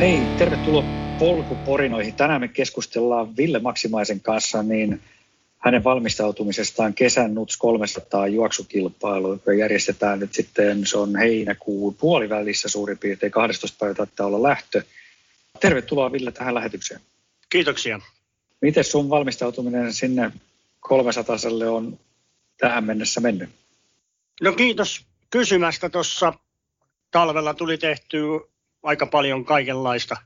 Hei, tervetuloa polkuporinoihin. Tänään me keskustellaan Ville Maksimaisen kanssa niin hänen valmistautumisestaan kesän NUTS 300 juoksukilpailu, joka järjestetään nyt sitten, se on heinäkuun puolivälissä suurin piirtein 12 päivä taitaa olla lähtö. Tervetuloa Ville tähän lähetykseen. Kiitoksia. Miten sun valmistautuminen sinne 300 on tähän mennessä mennyt? No kiitos kysymästä. Tuossa talvella tuli tehty aika paljon kaikenlaista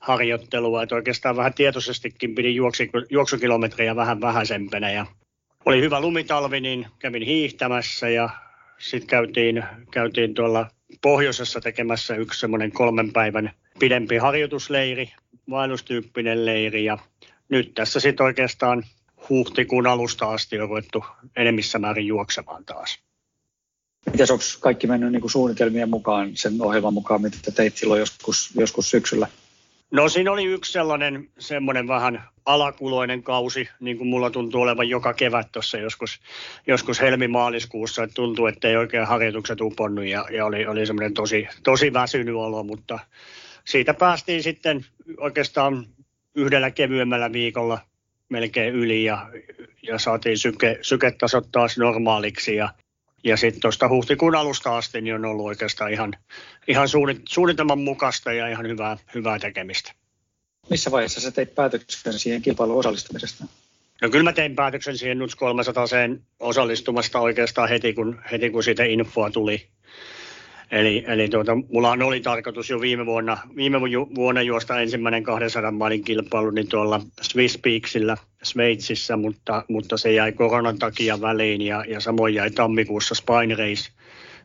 harjoittelua, että oikeastaan vähän tietoisestikin pidin juoksukilometrejä vähän vähäisempänä. Ja oli hyvä lumitalvi, niin kävin hiihtämässä ja sitten käytiin, käytiin tuolla pohjoisessa tekemässä yksi semmoinen kolmen päivän pidempi harjoitusleiri, vaellustyyppinen leiri. Ja nyt tässä sitten oikeastaan huhtikuun alusta asti on ruvettu enemmissä määrin juoksemaan taas. Miten onko kaikki mennyt niin kuin suunnitelmien mukaan, sen ohjelman mukaan, mitä te teit silloin joskus, joskus syksyllä? No siinä oli yksi sellainen semmoinen vähän alakuloinen kausi, niin kuin mulla tuntuu olevan joka kevät tuossa joskus, joskus helmimaaliskuussa, että tuntuu, että ei oikein harjoitukset uponnut ja, ja oli, oli semmoinen tosi, tosi väsynyt olo, mutta siitä päästiin sitten oikeastaan yhdellä kevyemmällä viikolla melkein yli ja, ja saatiin syke, syketasot taas normaaliksi ja ja sitten tuosta huhtikuun alusta asti niin on ollut oikeastaan ihan, ihan suunnitelman mukaista ja ihan hyvää, hyvää tekemistä. Missä vaiheessa sä teit päätöksen siihen kilpailuun osallistumisesta? No kyllä mä tein päätöksen siihen NUTS 300 osallistumasta oikeastaan heti kun, heti kun siitä infoa tuli. Eli, eli tuota, mulla oli tarkoitus jo viime vuonna, viime vuonna juosta ensimmäinen 200 mailin kilpailu niin tuolla Swiss Peaksillä Sveitsissä, mutta, mutta se jäi koronan takia väliin ja, ja samoin jäi tammikuussa Spine Race,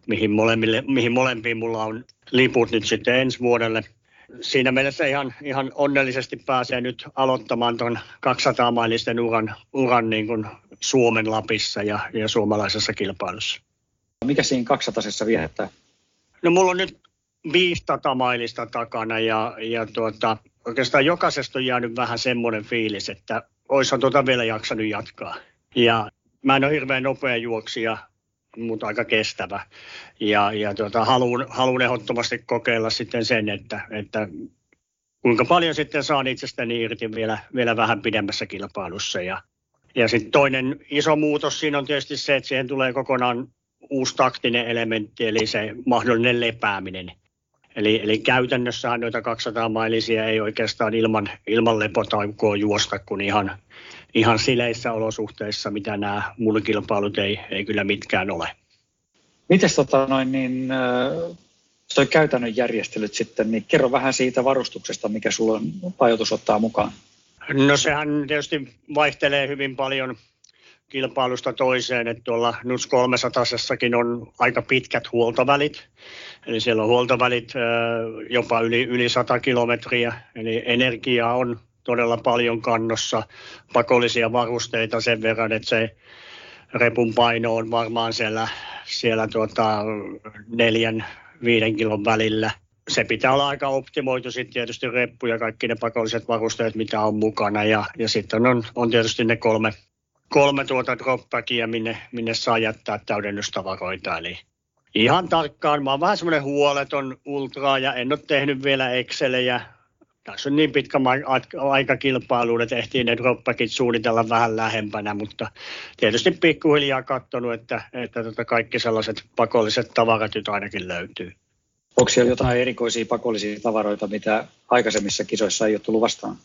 mihin, molemmille, mihin molempiin mulla on liput nyt sitten ensi vuodelle. Siinä mielessä ihan, ihan onnellisesti pääsee nyt aloittamaan tuon 200 mailisten uran, uran niin kuin Suomen Lapissa ja, ja suomalaisessa kilpailussa. Mikä siinä 200 viettää? No mulla on nyt 500 mailista takana ja, ja tuota, oikeastaan jokaisesta on jäänyt vähän semmoinen fiilis, että oishan tuota vielä jaksanut jatkaa. Ja mä en ole hirveän nopea juoksija, mutta aika kestävä. Ja, ja tuota, haluan, haluan ehdottomasti kokeilla sitten sen, että, että kuinka paljon sitten saan itsestäni irti vielä, vielä vähän pidemmässä kilpailussa. Ja, ja sitten toinen iso muutos siinä on tietysti se, että siihen tulee kokonaan uusi taktinen elementti, eli se mahdollinen lepääminen. Eli, eli käytännössä noita 200 mailisia ei oikeastaan ilman, ilman lepotaukoa juosta, kun ihan, ihan sileissä olosuhteissa, mitä nämä mulle kilpailut ei, ei kyllä mitkään ole. Miten tota noin, niin, toi käytännön järjestelyt sitten, niin kerro vähän siitä varustuksesta, mikä sulla on ottaa mukaan. No sehän tietysti vaihtelee hyvin paljon kilpailusta toiseen, että tuolla NUS 300 on aika pitkät huoltovälit. Eli siellä on huoltovälit jopa yli, yli 100 kilometriä, eli energiaa on todella paljon kannossa, pakollisia varusteita sen verran, että se repun paino on varmaan siellä, siellä tuota neljän, viiden kilon välillä. Se pitää olla aika optimoitu sitten tietysti reppu ja kaikki ne pakolliset varusteet, mitä on mukana. Ja, ja sitten on, on tietysti ne kolme, kolme tuota dropbackia, minne, minne saa jättää täydennystavaroita. Eli ihan tarkkaan, mä oon vähän semmoinen huoleton ultraa ja en ole tehnyt vielä Excelejä. Tässä on niin pitkä aika kilpailuun, että ehtii ne dropbackit suunnitella vähän lähempänä, mutta tietysti pikkuhiljaa katsonut, että, että tota kaikki sellaiset pakolliset tavarat nyt ainakin löytyy. Onko siellä jotain erikoisia pakollisia tavaroita, mitä aikaisemmissa kisoissa ei ole tullut vastaan?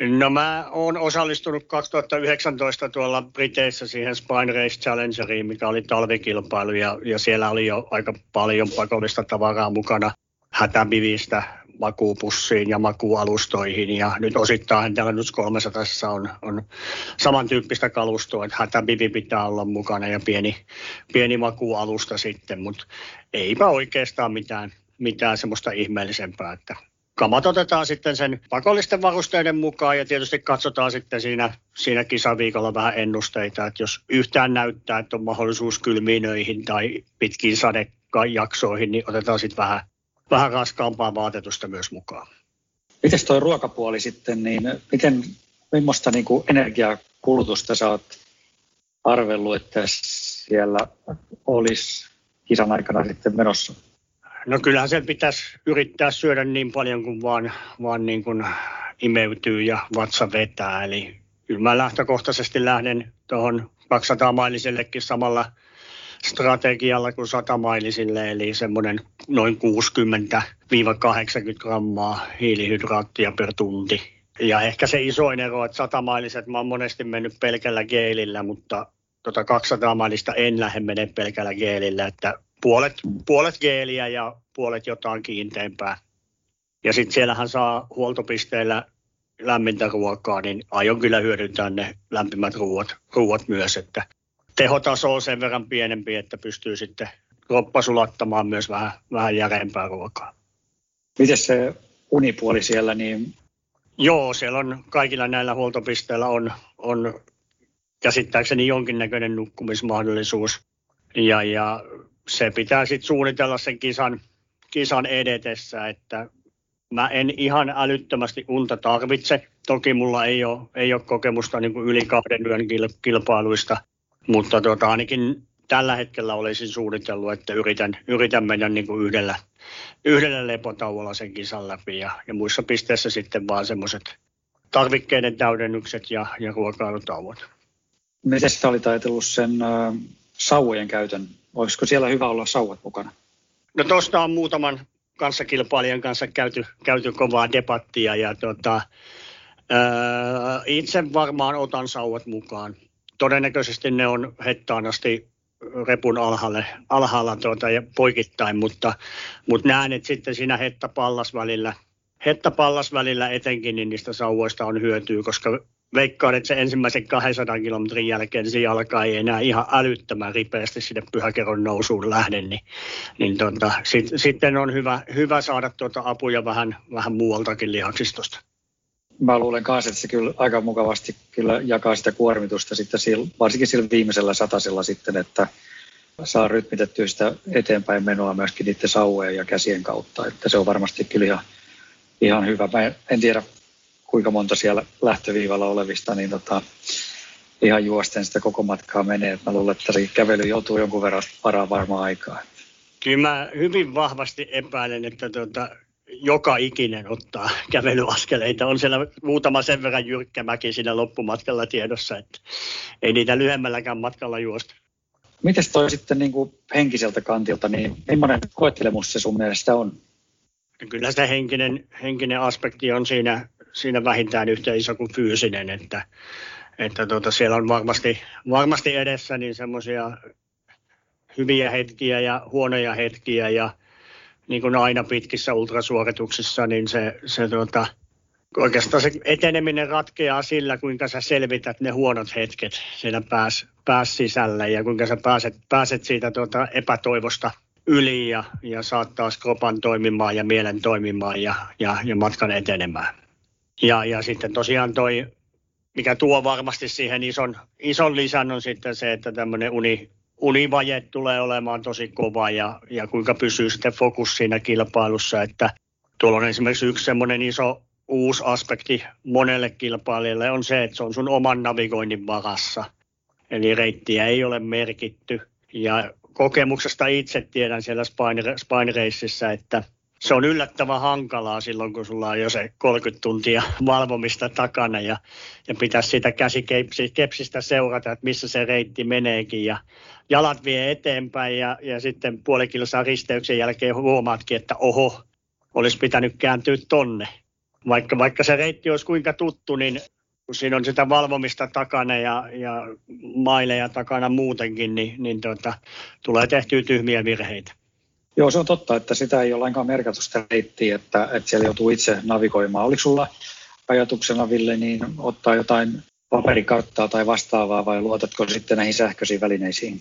No mä oon osallistunut 2019 tuolla Briteissä siihen Spine Race Challengeriin, mikä oli talvikilpailu ja, ja siellä oli jo aika paljon pakollista tavaraa mukana hätäbivistä makuupussiin ja makualustoihin. Ja nyt osittain täällä nyt 300 on, on samantyyppistä kalustoa, että hätäbibi pitää olla mukana ja pieni, pieni makualusta sitten, mutta eipä oikeastaan mitään, mitään semmoista ihmeellisempää, että kamat otetaan sitten sen pakollisten varusteiden mukaan ja tietysti katsotaan sitten siinä, siinä kisaviikolla vähän ennusteita, että jos yhtään näyttää, että on mahdollisuus kylmiinöihin tai pitkiin sadejaksoihin, niin otetaan sitten vähän, vähän raskaampaa vaatetusta myös mukaan. Miten tuo ruokapuoli sitten, niin miten, millaista niin kuin energiakulutusta sä oot arvellut, että siellä olisi kisan aikana sitten menossa? No kyllähän sen pitäisi yrittää syödä niin paljon kuin vaan, vaan niin kuin imeytyy ja vatsa vetää. Eli kyllä mä lähtökohtaisesti lähden tuohon 200 mailisellekin samalla strategialla kuin 100 mailisille, eli semmoinen noin 60-80 grammaa hiilihydraattia per tunti. Ja ehkä se isoin ero, että 100 mailiset mä oon monesti mennyt pelkällä geelillä, mutta tota 200 mailista en lähde mene pelkällä geelillä, että puolet, puolet geeliä ja puolet jotain kiinteämpää. Ja sitten siellähän saa huoltopisteellä lämmintä ruokaa, niin aion kyllä hyödyntää ne lämpimät ruoat, ruoat myös, että tehotaso on sen verran pienempi, että pystyy sitten kroppa sulattamaan myös vähän, vähän järeempää ruokaa. Miten se unipuoli siellä? Niin... Joo, siellä on kaikilla näillä huoltopisteillä on, on käsittääkseni jonkinnäköinen nukkumismahdollisuus. Ja, ja se pitää sitten suunnitella sen kisan, kisan edetessä, että mä en ihan älyttömästi unta tarvitse. Toki mulla ei ole, ei ole kokemusta niin yli kahden yön kilpailuista, mutta tota, ainakin tällä hetkellä olisin suunnitellut, että yritän, yritän mennä niin kuin yhdellä, yhdellä lepotauolla sen kisan läpi ja, ja muissa pisteissä sitten vaan semmoiset tarvikkeiden täydennykset ja, ja ruokailutauot. Miten sä olit ajatellut sen äh, sauvojen käytön Olisiko siellä hyvä olla sauvat mukana? No tuosta on muutaman kanssakilpailijan kanssa käyty, käyty kovaa debattia ja tota, ää, itse varmaan otan sauvat mukaan. Todennäköisesti ne on hettaan asti repun alhaalle, alhaalla tuota, ja poikittain, mutta, mutta näen, että sitten siinä hetta-pallas välillä, hetta-pallas välillä etenkin, niin niistä sauvoista on hyötyä, koska veikkaan, että se ensimmäisen 200 kilometrin jälkeen se jalka ei enää ihan älyttömän ripeästi sinne pyhäkerron nousuun lähde, niin, niin tota, sit, sitten on hyvä, hyvä saada tuota apuja vähän, vähän muualtakin lihaksistosta. Mä luulen myös, että se kyllä aika mukavasti kyllä jakaa sitä kuormitusta sitten sillä, varsinkin sillä viimeisellä satasella sitten, että saa rytmitettyä sitä eteenpäin menoa myöskin niiden sauvojen ja käsien kautta, että se on varmasti kyllä ihan, ihan hyvä. Mä en tiedä, kuinka monta siellä lähtöviivalla olevista, niin tota, ihan juosten sitä koko matkaa menee. mä luulen, että se kävely joutuu jonkun verran varaa varmaan aikaa. Kyllä mä hyvin vahvasti epäilen, että tuota, joka ikinen ottaa kävelyaskeleita. On siellä muutama sen verran jyrkkä mäki siinä loppumatkalla tiedossa, että ei niitä lyhyemmälläkään matkalla juosta. Miten toi sitten niin kuin henkiseltä kantilta, niin millainen koettelemus se sun mielestä on? Kyllä se henkinen, henkinen aspekti on siinä siinä vähintään yhtä iso kuin fyysinen, että, että tuota, siellä on varmasti, varmasti edessä niin semmoisia hyviä hetkiä ja huonoja hetkiä ja niin kuin aina pitkissä ultrasuorituksissa, niin se, se tuota, oikeastaan se eteneminen ratkeaa sillä, kuinka sä selvität ne huonot hetket siinä pääs, pääs sisällä ja kuinka sä pääset, pääset siitä tuota epätoivosta yli ja, ja saat taas kropan toimimaan ja mielen toimimaan ja, ja, ja matkan etenemään. Ja, ja sitten tosiaan toi, mikä tuo varmasti siihen ison, ison lisän on sitten se, että tämmöinen uni, univaje tulee olemaan tosi kova ja, ja kuinka pysyy sitten fokus siinä kilpailussa, että tuolla on esimerkiksi yksi semmoinen iso uusi aspekti monelle kilpailijalle on se, että se on sun oman navigoinnin varassa. Eli reittiä ei ole merkitty. Ja kokemuksesta itse tiedän siellä Spine, Spine että – se on yllättävän hankalaa silloin, kun sulla on jo se 30 tuntia valvomista takana ja, ja pitäisi sitä käsikepsistä seurata, että missä se reitti meneekin ja jalat vie eteenpäin ja, ja sitten puoli kilsaa risteyksen jälkeen huomaatkin, että oho, olisi pitänyt kääntyä tonne. Vaikka, vaikka se reitti olisi kuinka tuttu, niin kun siinä on sitä valvomista takana ja, ja maileja takana muutenkin, niin, niin tuota, tulee tehtyä tyhmiä virheitä. Joo, se on totta, että sitä ei ole lainkaan merkitystä reittiä, että, että siellä joutuu itse navigoimaan. Oliko sulla ajatuksena, Ville, niin ottaa jotain paperikarttaa tai vastaavaa vai luotatko sitten näihin sähköisiin välineisiin?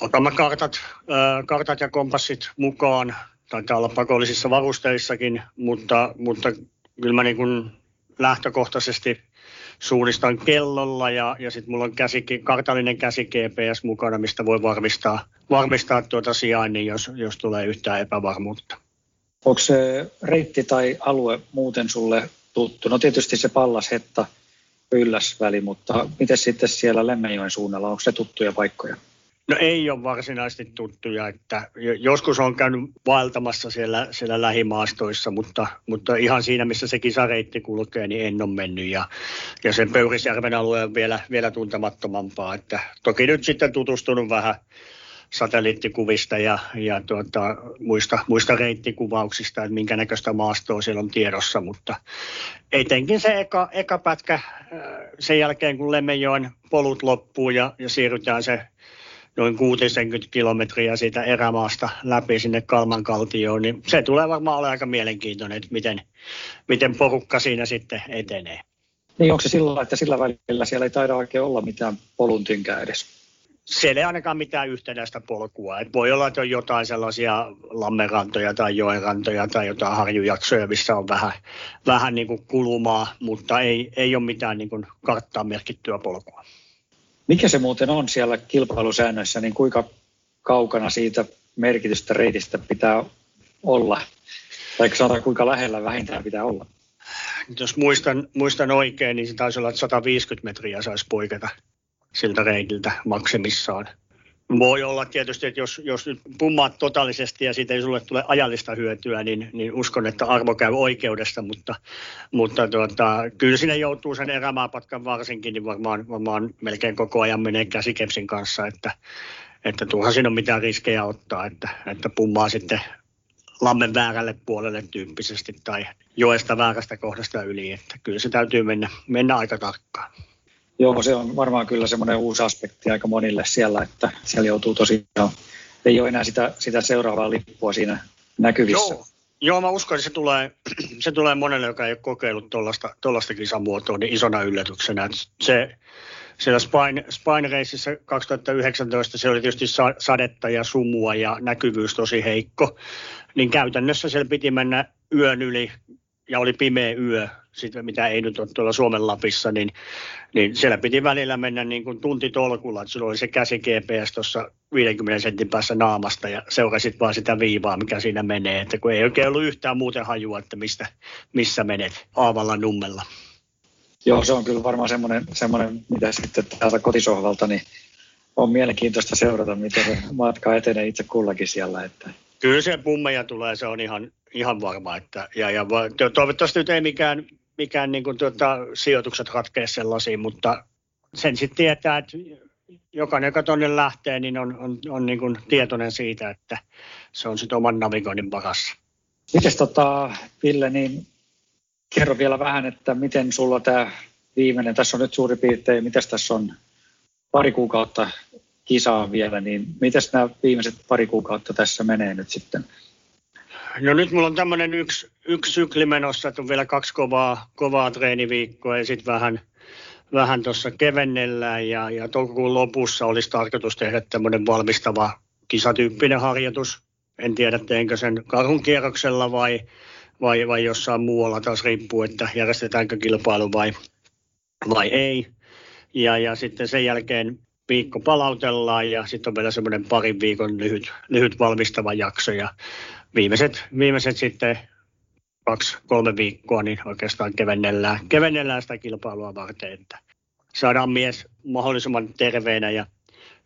Otamme kartat, äh, kartat ja kompassit mukaan. Taitaa olla pakollisissa varusteissakin, mutta, mutta kyllä mä niin lähtökohtaisesti suunnistan kellolla ja, ja sitten mulla on käsi, kartallinen käsi GPS mukana, mistä voi varmistaa, varmistaa tuota sijainnin, jos, jos tulee yhtään epävarmuutta. Onko se reitti tai alue muuten sulle tuttu? No tietysti se Pallashetta, Ylläsväli, mutta miten sitten siellä Lemmenjoen suunnalla, onko se tuttuja paikkoja? No ei ole varsinaisesti tuttuja, että joskus on käynyt vaeltamassa siellä, siellä lähimaastoissa, mutta, mutta ihan siinä, missä se kisareitti kulkee, niin en ole mennyt. Ja, ja sen Pöyrisjärven alue on vielä, vielä tuntemattomampaa. Että toki nyt sitten tutustunut vähän satelliittikuvista ja, ja tuota, muista, muista reittikuvauksista, että minkä näköistä maastoa siellä on tiedossa, mutta etenkin se eka, eka pätkä sen jälkeen, kun Lemmenjoen polut loppuu ja, ja siirrytään se noin 60 kilometriä siitä erämaasta läpi sinne Kalmankaltioon, niin se tulee varmaan olemaan aika mielenkiintoinen, että miten, miten porukka siinä sitten etenee. Niin onko se sillä että sillä välillä siellä ei taida oikein olla mitään polun tynkää edes? Siellä ei ainakaan mitään yhtenäistä polkua. Et voi olla, että on jotain sellaisia lammerantoja tai joenrantoja tai jotain harjujaksoja, missä on vähän, vähän niin kuin kulumaa, mutta ei, ei ole mitään niin kuin karttaan merkittyä polkua. Mikä se muuten on siellä kilpailusäännöissä, niin kuinka kaukana siitä merkitystä reitistä pitää olla? Tai sanotaan, kuinka lähellä vähintään pitää olla? Jos muistan, muistan oikein, niin se taisi olla, että 150 metriä saisi poiketa siltä reitiltä maksimissaan. Voi olla tietysti, että jos, jos nyt pummaat totaalisesti ja siitä ei sulle tule ajallista hyötyä, niin, niin uskon, että arvo käy oikeudesta, mutta, mutta tuota, kyllä sinne joutuu sen erämaapatkan varsinkin, niin varmaan, varmaan melkein koko ajan menee käsikepsin kanssa, että, että tuohan siinä on mitään riskejä ottaa, että, että pummaa sitten lammen väärälle puolelle tyyppisesti tai joesta väärästä kohdasta yli, että kyllä se täytyy mennä, mennä aika tarkkaan. Joo, se on varmaan kyllä semmoinen uusi aspekti aika monille siellä, että siellä joutuu tosiaan, ei ole enää sitä, sitä seuraavaa lippua siinä näkyvissä. Joo. Joo, mä uskon, että se tulee, se tulee monelle, joka ei ole kokeillut tuollaista kisamuotoa, niin isona yllätyksenä. Se, siellä Spine, Spine Raceissa 2019 se oli tietysti sadetta ja sumua ja näkyvyys tosi heikko. Niin käytännössä siellä piti mennä yön yli ja oli pimeä yö, sitä, mitä ei nyt ole tuolla Suomen Lapissa, niin, niin siellä piti välillä mennä niin kuin tunti tolkulla, että sulla oli se käsi GPS tuossa 50 sentin päässä naamasta ja seurasit vaan sitä viivaa, mikä siinä menee, että kun ei oikein ollut yhtään muuten hajua, että mistä, missä menet aavalla nummella. Joo, se on kyllä varmaan semmoinen, semmoinen mitä sitten täältä kotisohvalta, niin on mielenkiintoista seurata, miten se matka etenee itse kullakin siellä. Että... Kyllä se pummeja tulee, se on ihan, ihan varma. Että, ja, ja toivottavasti nyt ei mikään mikään niin kuin, tuota, sijoitukset ratkea sellaisiin, mutta sen sitten tietää, että jokainen, joka tuonne lähtee, niin on, on, on niin kuin tietoinen siitä, että se on sitten oman navigoinnin varassa. Mites tota, Ville, niin kerro vielä vähän, että miten sulla tämä viimeinen, tässä on nyt suurin piirtein, miten tässä on pari kuukautta kisaa vielä, niin miten nämä viimeiset pari kuukautta tässä menee nyt sitten? No nyt mulla on tämmöinen yksi, yksi sykli menossa, että on vielä kaksi kovaa, kovaa treeniviikkoa ja sitten vähän, vähän tuossa kevennellään ja, ja toukokuun lopussa olisi tarkoitus tehdä tämmöinen valmistava kisatyyppinen harjoitus. En tiedä, teenkö sen karhun kierroksella vai, vai, vai jossain muualla taas riippuu, että järjestetäänkö kilpailu vai, vai ei. Ja, ja sitten sen jälkeen viikko palautellaan ja sitten on vielä semmoinen parin viikon lyhyt, lyhyt valmistava jakso ja viimeiset, viimeiset sitten kaksi, kolme viikkoa, niin oikeastaan kevennellään, kevennellään sitä kilpailua varten, että saadaan mies mahdollisimman terveenä ja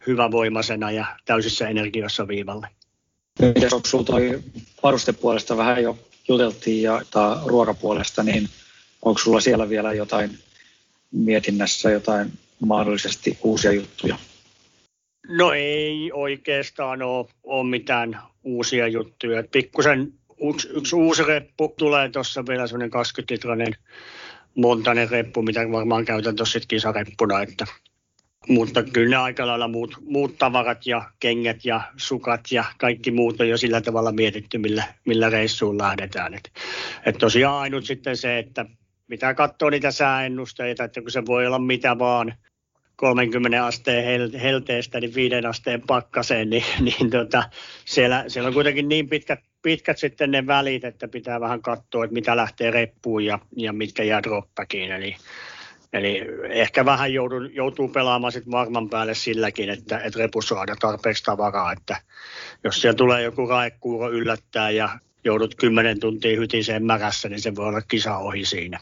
hyvävoimaisena ja täysissä energiassa viivalle. Mites onko sinulla toi varustepuolesta vähän jo juteltiin ja ruokapuolesta, niin onko sulla siellä vielä jotain mietinnässä, jotain mahdollisesti uusia juttuja? No ei oikeastaan ole, ole mitään uusia juttuja. Pikkusen yksi, yksi uusi reppu tulee tuossa vielä semmoinen 20-litrainen montainen reppu, mitä varmaan käytän tuossa kisareppuna, että mutta kyllä ne aika lailla muut, muut tavarat ja kengät ja sukat ja kaikki muut on jo sillä tavalla mietitty, millä, millä reissuun lähdetään. Et, et tosiaan ainut sitten se, että pitää katsoa niitä sääennusteita, että kun se voi olla mitä vaan 30 asteen hel- helteestä, niin 5 asteen pakkaseen, niin, niin tota, siellä, siellä on kuitenkin niin pitkät, pitkät sitten ne välit, että pitää vähän katsoa, että mitä lähtee reppuun ja, ja mitkä jää droppäkiin. Eli, Eli ehkä vähän joudun, joutuu pelaamaan sit varman päälle silläkin, että, että repussa on tarpeeksi tavaraa, että jos siellä tulee joku raekuuro yllättää ja joudut kymmenen tuntia hytiseen märässä, niin se voi olla kisa ohi siinä.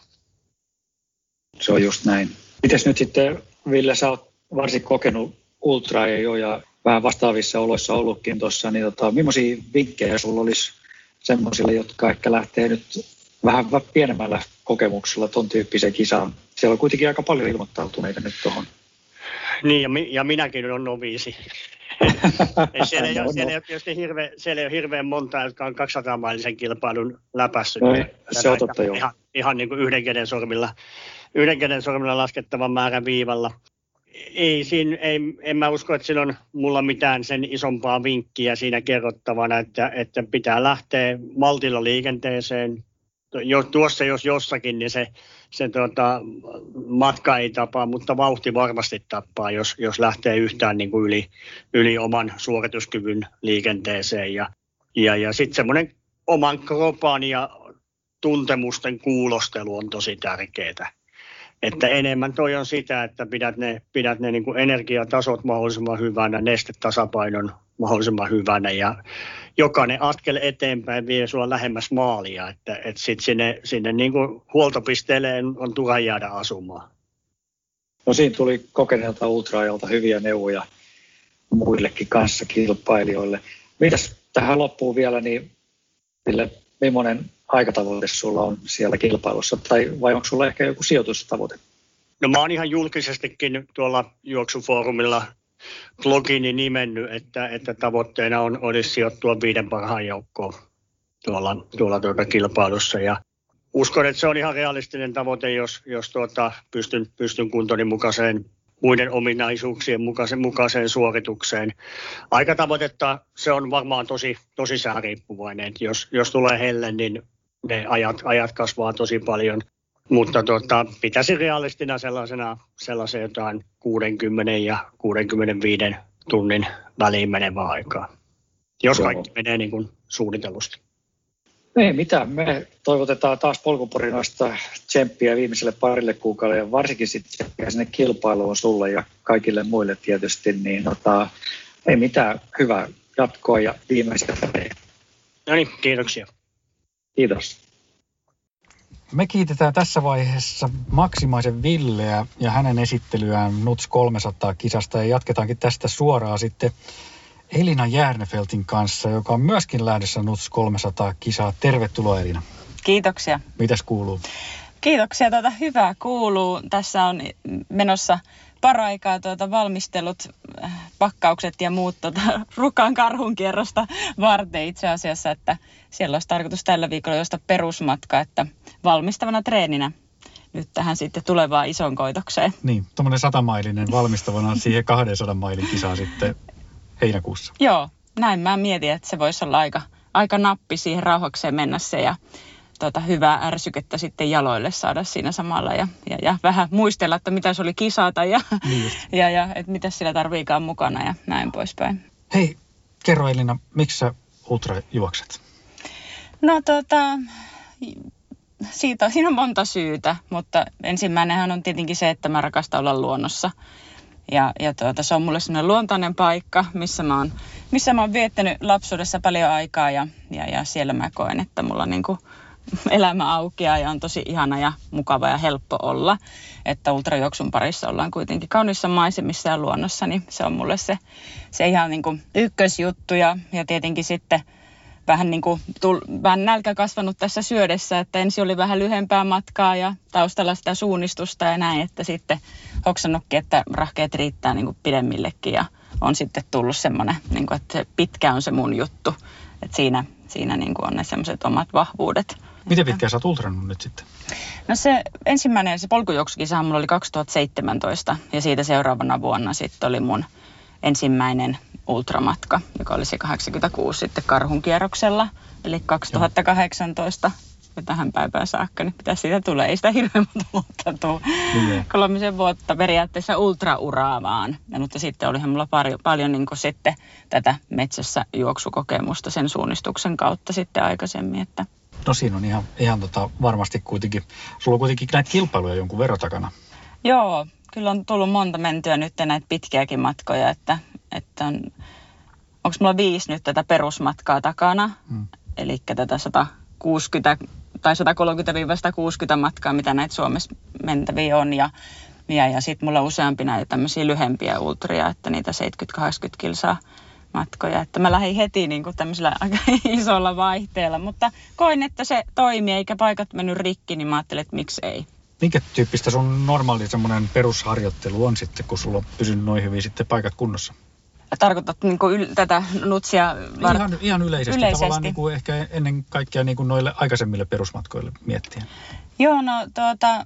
Se on just näin. Mites nyt sitten, Ville, sä oot varsin kokenut ultraa jo ja vähän vastaavissa oloissa ollutkin tuossa, niin tota, millaisia vinkkejä sulla olisi semmoisille, jotka ehkä lähtee nyt vähän pienemmällä kokemuksella tuon tyyppiseen kisaan. Siellä on kuitenkin aika paljon ilmoittautuneita nyt tuohon. Niin, ja, mi- ja minäkin olen noviisi. siellä, ei, no, siellä, no. Ei ole siellä ei ole hirveän monta, jotka on 200-mailisen kilpailun läpässyt. No, se on totta. Ihan, ihan niin kuin yhden käden sormilla, yhden käden sormilla laskettavan määrän viivalla. Ei, siinä, ei, en mä usko, että siinä on mulla mitään sen isompaa vinkkiä siinä kerrottavana, että, että pitää lähteä maltilla liikenteeseen, jo, tuossa jos jossakin, niin se, se tuota, matka ei tapaa, mutta vauhti varmasti tappaa, jos, jos lähtee yhtään niin kuin yli, yli oman suorituskyvyn liikenteeseen. Ja, ja, ja sitten semmoinen oman kropan ja tuntemusten kuulostelu on tosi tärkeää. Että enemmän toi on sitä, että pidät ne, pidät ne niin kuin energiatasot mahdollisimman hyvänä, nestetasapainon mahdollisimman hyvänä ja jokainen askel eteenpäin vie sinua lähemmäs maalia, että, että sit sinne, sinne niin kuin huoltopisteelle on turha jäädä asumaan. No siinä tuli kokeneelta ultraajalta hyviä neuvoja muillekin kanssa kilpailijoille. Mitäs tähän loppuun vielä, niin Ville, millainen aikatavoite sulla on siellä kilpailussa, tai vai onko sulla ehkä joku sijoitustavoite? No mä oon ihan julkisestikin tuolla juoksufoorumilla blogini nimennyt, että, että tavoitteena on, olisi sijoittua viiden parhaan joukkoon tuolla, tuolla tuota kilpailussa. Ja uskon, että se on ihan realistinen tavoite, jos, jos tuota, pystyn, pystyn kuntoni mukaiseen muiden ominaisuuksien mukaiseen, mukaiseen suoritukseen. Aikatavoitetta se on varmaan tosi, tosi sääriippuvainen. Jos, jos tulee helle, niin ne ajat, ajat kasvaa tosi paljon. Mutta tota, pitäisi realistina sellaisena, sellaisen jotain 60 ja 65 tunnin väliin menevää aikaa, jos Joo. kaikki menee niin kuin suunnitellusti. Ei mitään. Me toivotetaan taas polkuporinoista tsemppiä viimeiselle parille kuukaudelle ja varsinkin sitten sinne kilpailuun sulle ja kaikille muille tietysti. Niin tota, ei mitään. Hyvää jatkoa ja viimeisiä No niin, kiitoksia. Kiitos. Me kiitetään tässä vaiheessa Maksimaisen Villeä ja hänen esittelyään Nuts 300 kisasta ja jatketaankin tästä suoraan sitten Elina Järnefeltin kanssa, joka on myöskin lähdössä Nuts 300 kisaa. Tervetuloa Elina. Kiitoksia. Mitäs kuuluu? Kiitoksia, tuota, hyvää kuuluu. Tässä on menossa paraikaa tuota valmistelut, äh, pakkaukset ja muut tuota, rukan karhun kierrosta varten itse asiassa, että siellä olisi tarkoitus tällä viikolla josta perusmatka, että valmistavana treeninä nyt tähän sitten tulevaan ison koitokseen. Niin, tuommoinen satamailinen valmistavana siihen 200 mailin kisaa sitten heinäkuussa. Joo, näin mä mietin, että se voisi olla aika, aika nappi siihen rauhakseen mennä se ja tota, hyvää ärsykettä sitten jaloille saada siinä samalla ja, ja, ja vähän muistella, että mitä se oli kisata ja, niin ja, ja että mitä sillä tarviikaan mukana ja näin poispäin. Hei, kerro Elina, miksi sä ultra juokset? No tota, siitä, siinä on monta syytä, mutta ensimmäinenhän on tietenkin se, että mä rakastan olla luonnossa. Ja, ja tuota, se on mulle sellainen luontainen paikka, missä mä oon, missä mä oon viettänyt lapsuudessa paljon aikaa ja, ja, ja siellä mä koen, että mulla on niin kuin elämä aukeaa ja on tosi ihana ja mukava ja helppo olla. Että ultrajuoksun parissa ollaan kuitenkin kaunissa maisemissa ja luonnossa, niin se on mulle se, se ihan niin kuin ykkösjuttu ja, ja tietenkin sitten – vähän, niin kuin, tull, vähän nälkä kasvanut tässä syödessä, että ensin oli vähän lyhempää matkaa ja taustalla sitä suunnistusta ja näin, että sitten hoksannutkin, että rahkeet riittää niin kuin pidemmillekin ja on sitten tullut semmoinen, niin kuin, että se pitkä on se mun juttu, että siinä, siinä niin kuin on ne semmoiset omat vahvuudet Miten pitkään sä oot ultrannut nyt sitten? No se ensimmäinen, se polkujuoksukisahan mulla oli 2017 ja siitä seuraavana vuonna sitten oli mun ensimmäinen ultramatka, joka oli se 86 sitten karhun kierroksella, eli 2018 ja tähän päivään saakka, niin mitä siitä tulee? Ei sitä hirveän monta vuotta tule. Kolmisen vuotta periaatteessa ultrauraa vaan. Ja, mutta sitten olihan mulla paljon, paljon niin sitten tätä metsässä juoksukokemusta sen suunnistuksen kautta sitten aikaisemmin. Että... No siinä on ihan, ihan tota, varmasti kuitenkin, sulla on kuitenkin näitä kilpailuja jonkun verran takana. Joo, kyllä on tullut monta mentyä nyt näitä pitkiäkin matkoja, että, että on, onko mulla viisi nyt tätä perusmatkaa takana, hmm. eli tätä 160 tai 130-160 matkaa, mitä näitä Suomessa mentäviä on. Ja, ja, ja sitten mulla on useampi näitä tämmöisiä lyhempiä ultria, että niitä 70-80 kilsaa matkoja. Että mä lähdin heti niin kuin tämmöisellä aika isolla vaihteella, mutta koin, että se toimii eikä paikat mennyt rikki, niin mä ajattelin, että miksi ei. Minkä tyyppistä sun normaali semmoinen perusharjoittelu on sitten, kun sulla on pysynyt noin hyvin sitten paikat kunnossa? Tarkoitat niin kuin yl, tätä nutsia? Var... Ihan, ihan yleisesti, yleisesti. tavallaan niin kuin ehkä ennen kaikkea niin kuin noille aikaisemmille perusmatkoille miettien. Joo, no tuota,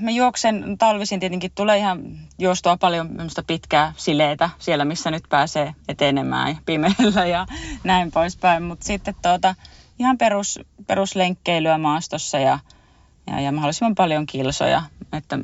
mä juoksen talvisin tietenkin tulee ihan juostua paljon pitkää sileitä siellä, missä nyt pääsee etenemään pimeällä ja näin poispäin. Mutta sitten tuota, ihan perus, peruslenkkeilyä maastossa ja, ja, ja mahdollisimman paljon kilsoja. Että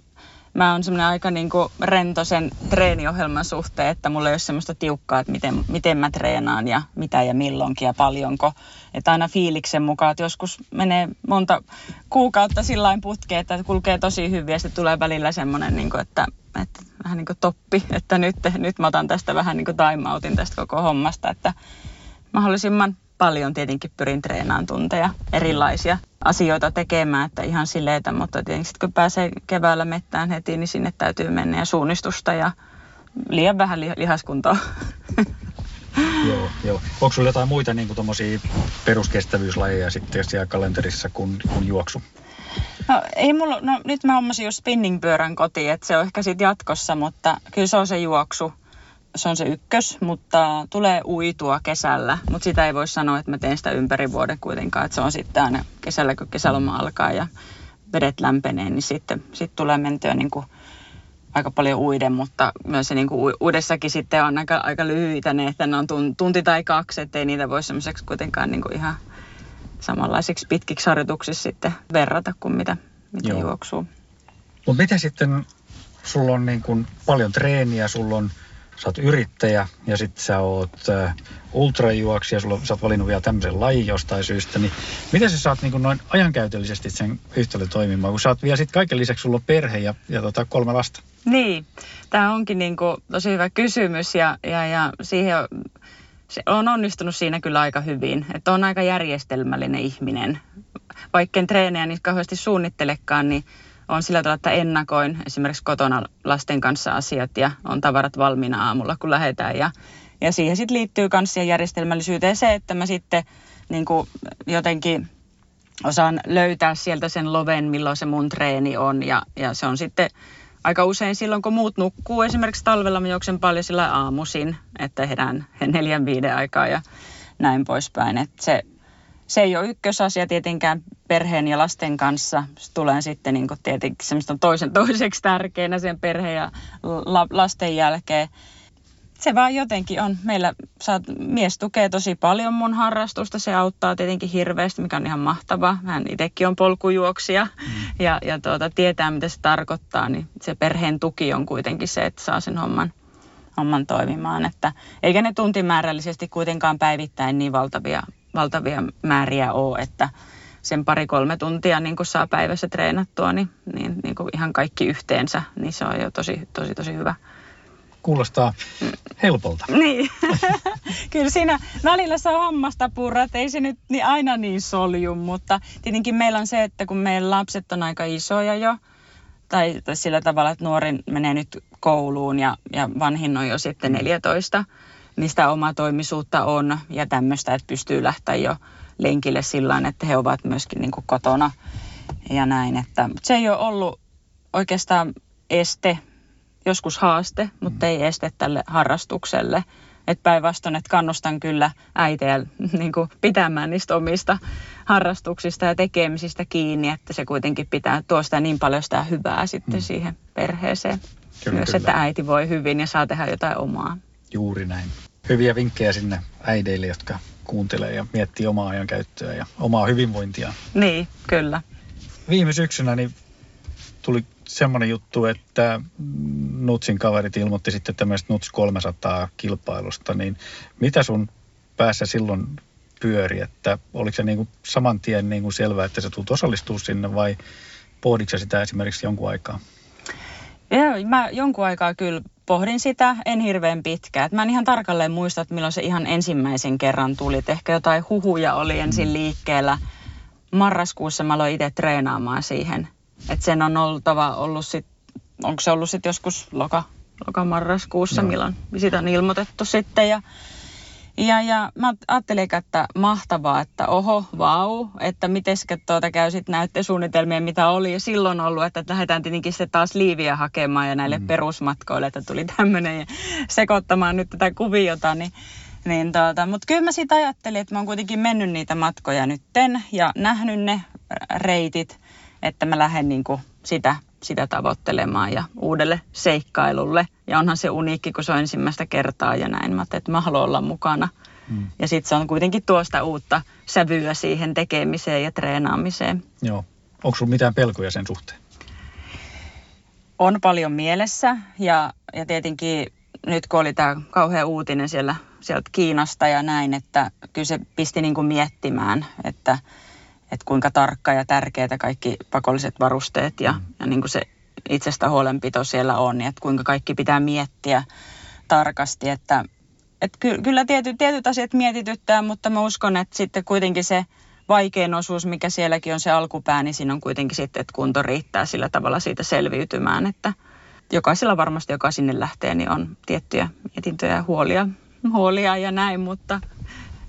mä oon semmoinen aika niin kuin rento sen treeniohjelman suhteen, että mulla ei ole semmoista tiukkaa, että miten, miten mä treenaan ja mitä ja milloinkin ja paljonko. Että aina fiiliksen mukaan, että joskus menee monta kuukautta sillä putkeen, että kulkee tosi hyvin ja sitten tulee välillä semmoinen, niin kuin, että, että vähän niin kuin toppi, että nyt, nyt mä otan tästä vähän niin kuin time outin tästä koko hommasta, että mahdollisimman paljon tietenkin pyrin treenaamaan tunteja, erilaisia asioita tekemään, että ihan silleitä, mutta tietenkin sitten kun pääsee keväällä mettään heti, niin sinne täytyy mennä ja suunnistusta ja liian vähän lihaskuntoa. joo, joo. Onko sinulla jotain muita niin kuin peruskestävyyslajeja sitten siellä kalenterissa kuin, kuin juoksu? No, ei mulla, no, nyt mä hommasin just spinningpyörän kotiin, että se on ehkä sitten jatkossa, mutta kyllä se on se juoksu se on se ykkös, mutta tulee uitua kesällä. Mutta sitä ei voi sanoa, että mä teen sitä ympäri vuoden kuitenkaan. Että se on sitten aina kesällä, kun kesäloma alkaa ja vedet lämpenee, niin sitten sit tulee mentyä niin kuin aika paljon uiden, mutta myös se niin kuin uudessakin sitten on aika, aika lyhyitä ne, että ne on tunti tai kaksi, ettei niitä voi semmoiseksi kuitenkaan niin kuin ihan samanlaisiksi pitkiksi harjoituksiksi sitten verrata kuin mitä, mitä juoksuu. Mutta mitä sitten, sulla on niin kuin paljon treeniä, sulla on sä oot yrittäjä ja sitten sä oot äh, ultrajuoksija, sulla, sä oot valinnut vielä tämmöisen lajin jostain syystä, niin miten sä saat niin noin ajankäytöllisesti sen yhtälön toimimaan, kun sä oot vielä sitten kaiken lisäksi sulla on perhe ja, ja tota, kolme lasta? Niin, tämä onkin niin kuin tosi hyvä kysymys ja, ja, ja siihen on, se on onnistunut siinä kyllä aika hyvin, että on aika järjestelmällinen ihminen. Vaikka en treenejä niin kauheasti suunnittelekaan, niin on sillä tavalla, että ennakoin esimerkiksi kotona lasten kanssa asiat ja on tavarat valmiina aamulla, kun lähdetään. Ja, ja siihen sitten liittyy myös järjestelmällisyyteen se, että mä sitten niin kuin jotenkin osaan löytää sieltä sen loven, milloin se mun treeni on. Ja, ja se on sitten aika usein silloin, kun muut nukkuu. Esimerkiksi talvella mä juoksen paljon sillä aamuisin, että herään neljän viiden aikaa ja näin poispäin. Että se, se ei ole ykkösasia tietenkään perheen ja lasten kanssa. Tulee sitten niin tietenkin semmoista toisen toiseksi tärkeänä sen perheen ja la, lasten jälkeen. Se vaan jotenkin on. Meillä saat, mies tukee tosi paljon mun harrastusta. Se auttaa tietenkin hirveästi, mikä on ihan mahtavaa. Hän itsekin on polkujuoksija mm. ja, ja tuota, tietää, mitä se tarkoittaa. Niin se perheen tuki on kuitenkin se, että saa sen homman, homman toimimaan. Että, eikä ne tuntimäärällisesti kuitenkaan päivittäin niin valtavia valtavia määriä ole, että sen pari-kolme tuntia niin kun saa päivässä treenattua, niin, niin, niin kuin ihan kaikki yhteensä, niin se on jo tosi, tosi, tosi hyvä. Kuulostaa helpolta. niin. Kyllä siinä välillä saa hammasta purra, ei se nyt niin aina niin solju, mutta tietenkin meillä on se, että kun meidän lapset on aika isoja jo, tai, tai sillä tavalla, että nuorin menee nyt kouluun ja, ja vanhin on jo sitten 14, niin sitä omaa toimisuutta on ja tämmöistä, että pystyy lähteä jo lenkille sillä että he ovat myöskin niin kuin kotona ja näin. Että se ei ole ollut oikeastaan este, joskus haaste, mutta ei este tälle harrastukselle. Että päinvastoin, että kannustan kyllä äitejä niin kuin pitämään niistä omista harrastuksista ja tekemisistä kiinni, että se kuitenkin pitää tuosta niin paljon sitä hyvää sitten mm. siihen perheeseen. Kyllä, Myös, kyllä. että äiti voi hyvin ja saa tehdä jotain omaa. Juuri näin. Hyviä vinkkejä sinne äideille, jotka kuuntelee ja miettii omaa ajan käyttöä ja omaa hyvinvointia. Niin, kyllä. Viime syksynä niin tuli semmoinen juttu, että Nutsin kaverit ilmoitti sitten tämmöistä Nuts 300 kilpailusta, niin mitä sun päässä silloin pyöri, että oliko se niin kuin saman tien niin kuin selvää, että sä tulet osallistua sinne vai pohditko sitä esimerkiksi jonkun aikaa? Ja, mä jonkun aikaa kyllä pohdin sitä, en hirveän pitkään. Mä en ihan tarkalleen muista, että milloin se ihan ensimmäisen kerran tuli. Et ehkä jotain huhuja oli ensin mm. liikkeellä. Marraskuussa mä aloin itse treenaamaan siihen. Että sen on oltava ollut sit, onko se ollut sitten joskus loka, loka-marraskuussa, no. milloin sitä on ilmoitettu sitten. Ja ja, ja mä ajattelin, että mahtavaa, että oho, vau, että mitenkä tuota käy sitten näyttösuunnitelmia, mitä oli silloin ollut, että lähdetään tietenkin sitten taas liiviä hakemaan ja näille mm. perusmatkoille, että tuli tämmöinen ja sekoittamaan nyt tätä kuviota, niin niin tuota, mutta kyllä mä siitä ajattelin, että mä oon kuitenkin mennyt niitä matkoja nytten ja nähnyt ne reitit, että mä lähden niinku sitä sitä tavoittelemaan ja uudelle seikkailulle. Ja onhan se uniikki, kun se on ensimmäistä kertaa ja näin. Mä että mä haluan olla mukana. Mm. Ja sitten se on kuitenkin tuosta uutta sävyä siihen tekemiseen ja treenaamiseen. Joo. Onko sinulla mitään pelkoja sen suhteen? On paljon mielessä ja, ja tietenkin nyt kun oli tämä kauhea uutinen siellä, sieltä Kiinasta ja näin, että kyllä se pisti niin kuin miettimään, että – että kuinka tarkka ja tärkeitä kaikki pakolliset varusteet ja, mm. ja niin kuin se itsestä huolenpito siellä on, että kuinka kaikki pitää miettiä tarkasti, että, että ky, kyllä tietyt, tietyt asiat mietityttää, mutta mä uskon, että sitten kuitenkin se vaikein osuus, mikä sielläkin on se alkupää, niin siinä on kuitenkin sitten, että kunto riittää sillä tavalla siitä selviytymään, että jokaisella varmasti, joka sinne lähtee, niin on tiettyjä mietintöjä ja huolia, huolia ja näin, mutta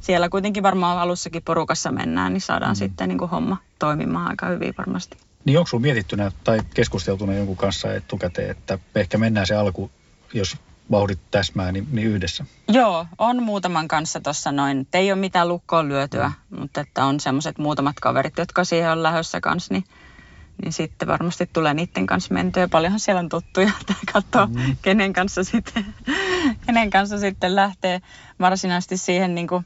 siellä kuitenkin varmaan alussakin porukassa mennään, niin saadaan mm. sitten niin kuin homma toimimaan aika hyvin varmasti. Niin onko sinulla mietittynä tai keskusteltuna jonkun kanssa etukäteen, että ehkä mennään se alku, jos vauhdit täsmää, niin, niin yhdessä? Joo, on muutaman kanssa tuossa noin. Ei ole mitään lukkoon lyötyä, mm. mutta että on semmoiset muutamat kaverit, jotka siihen on lähdössä kanssa, niin, niin sitten varmasti tulee niiden kanssa mentyä. Paljonhan siellä on tuttuja, että katsoo, mm. kenen, kanssa sitten, kenen kanssa sitten lähtee varsinaisesti siihen niin kuin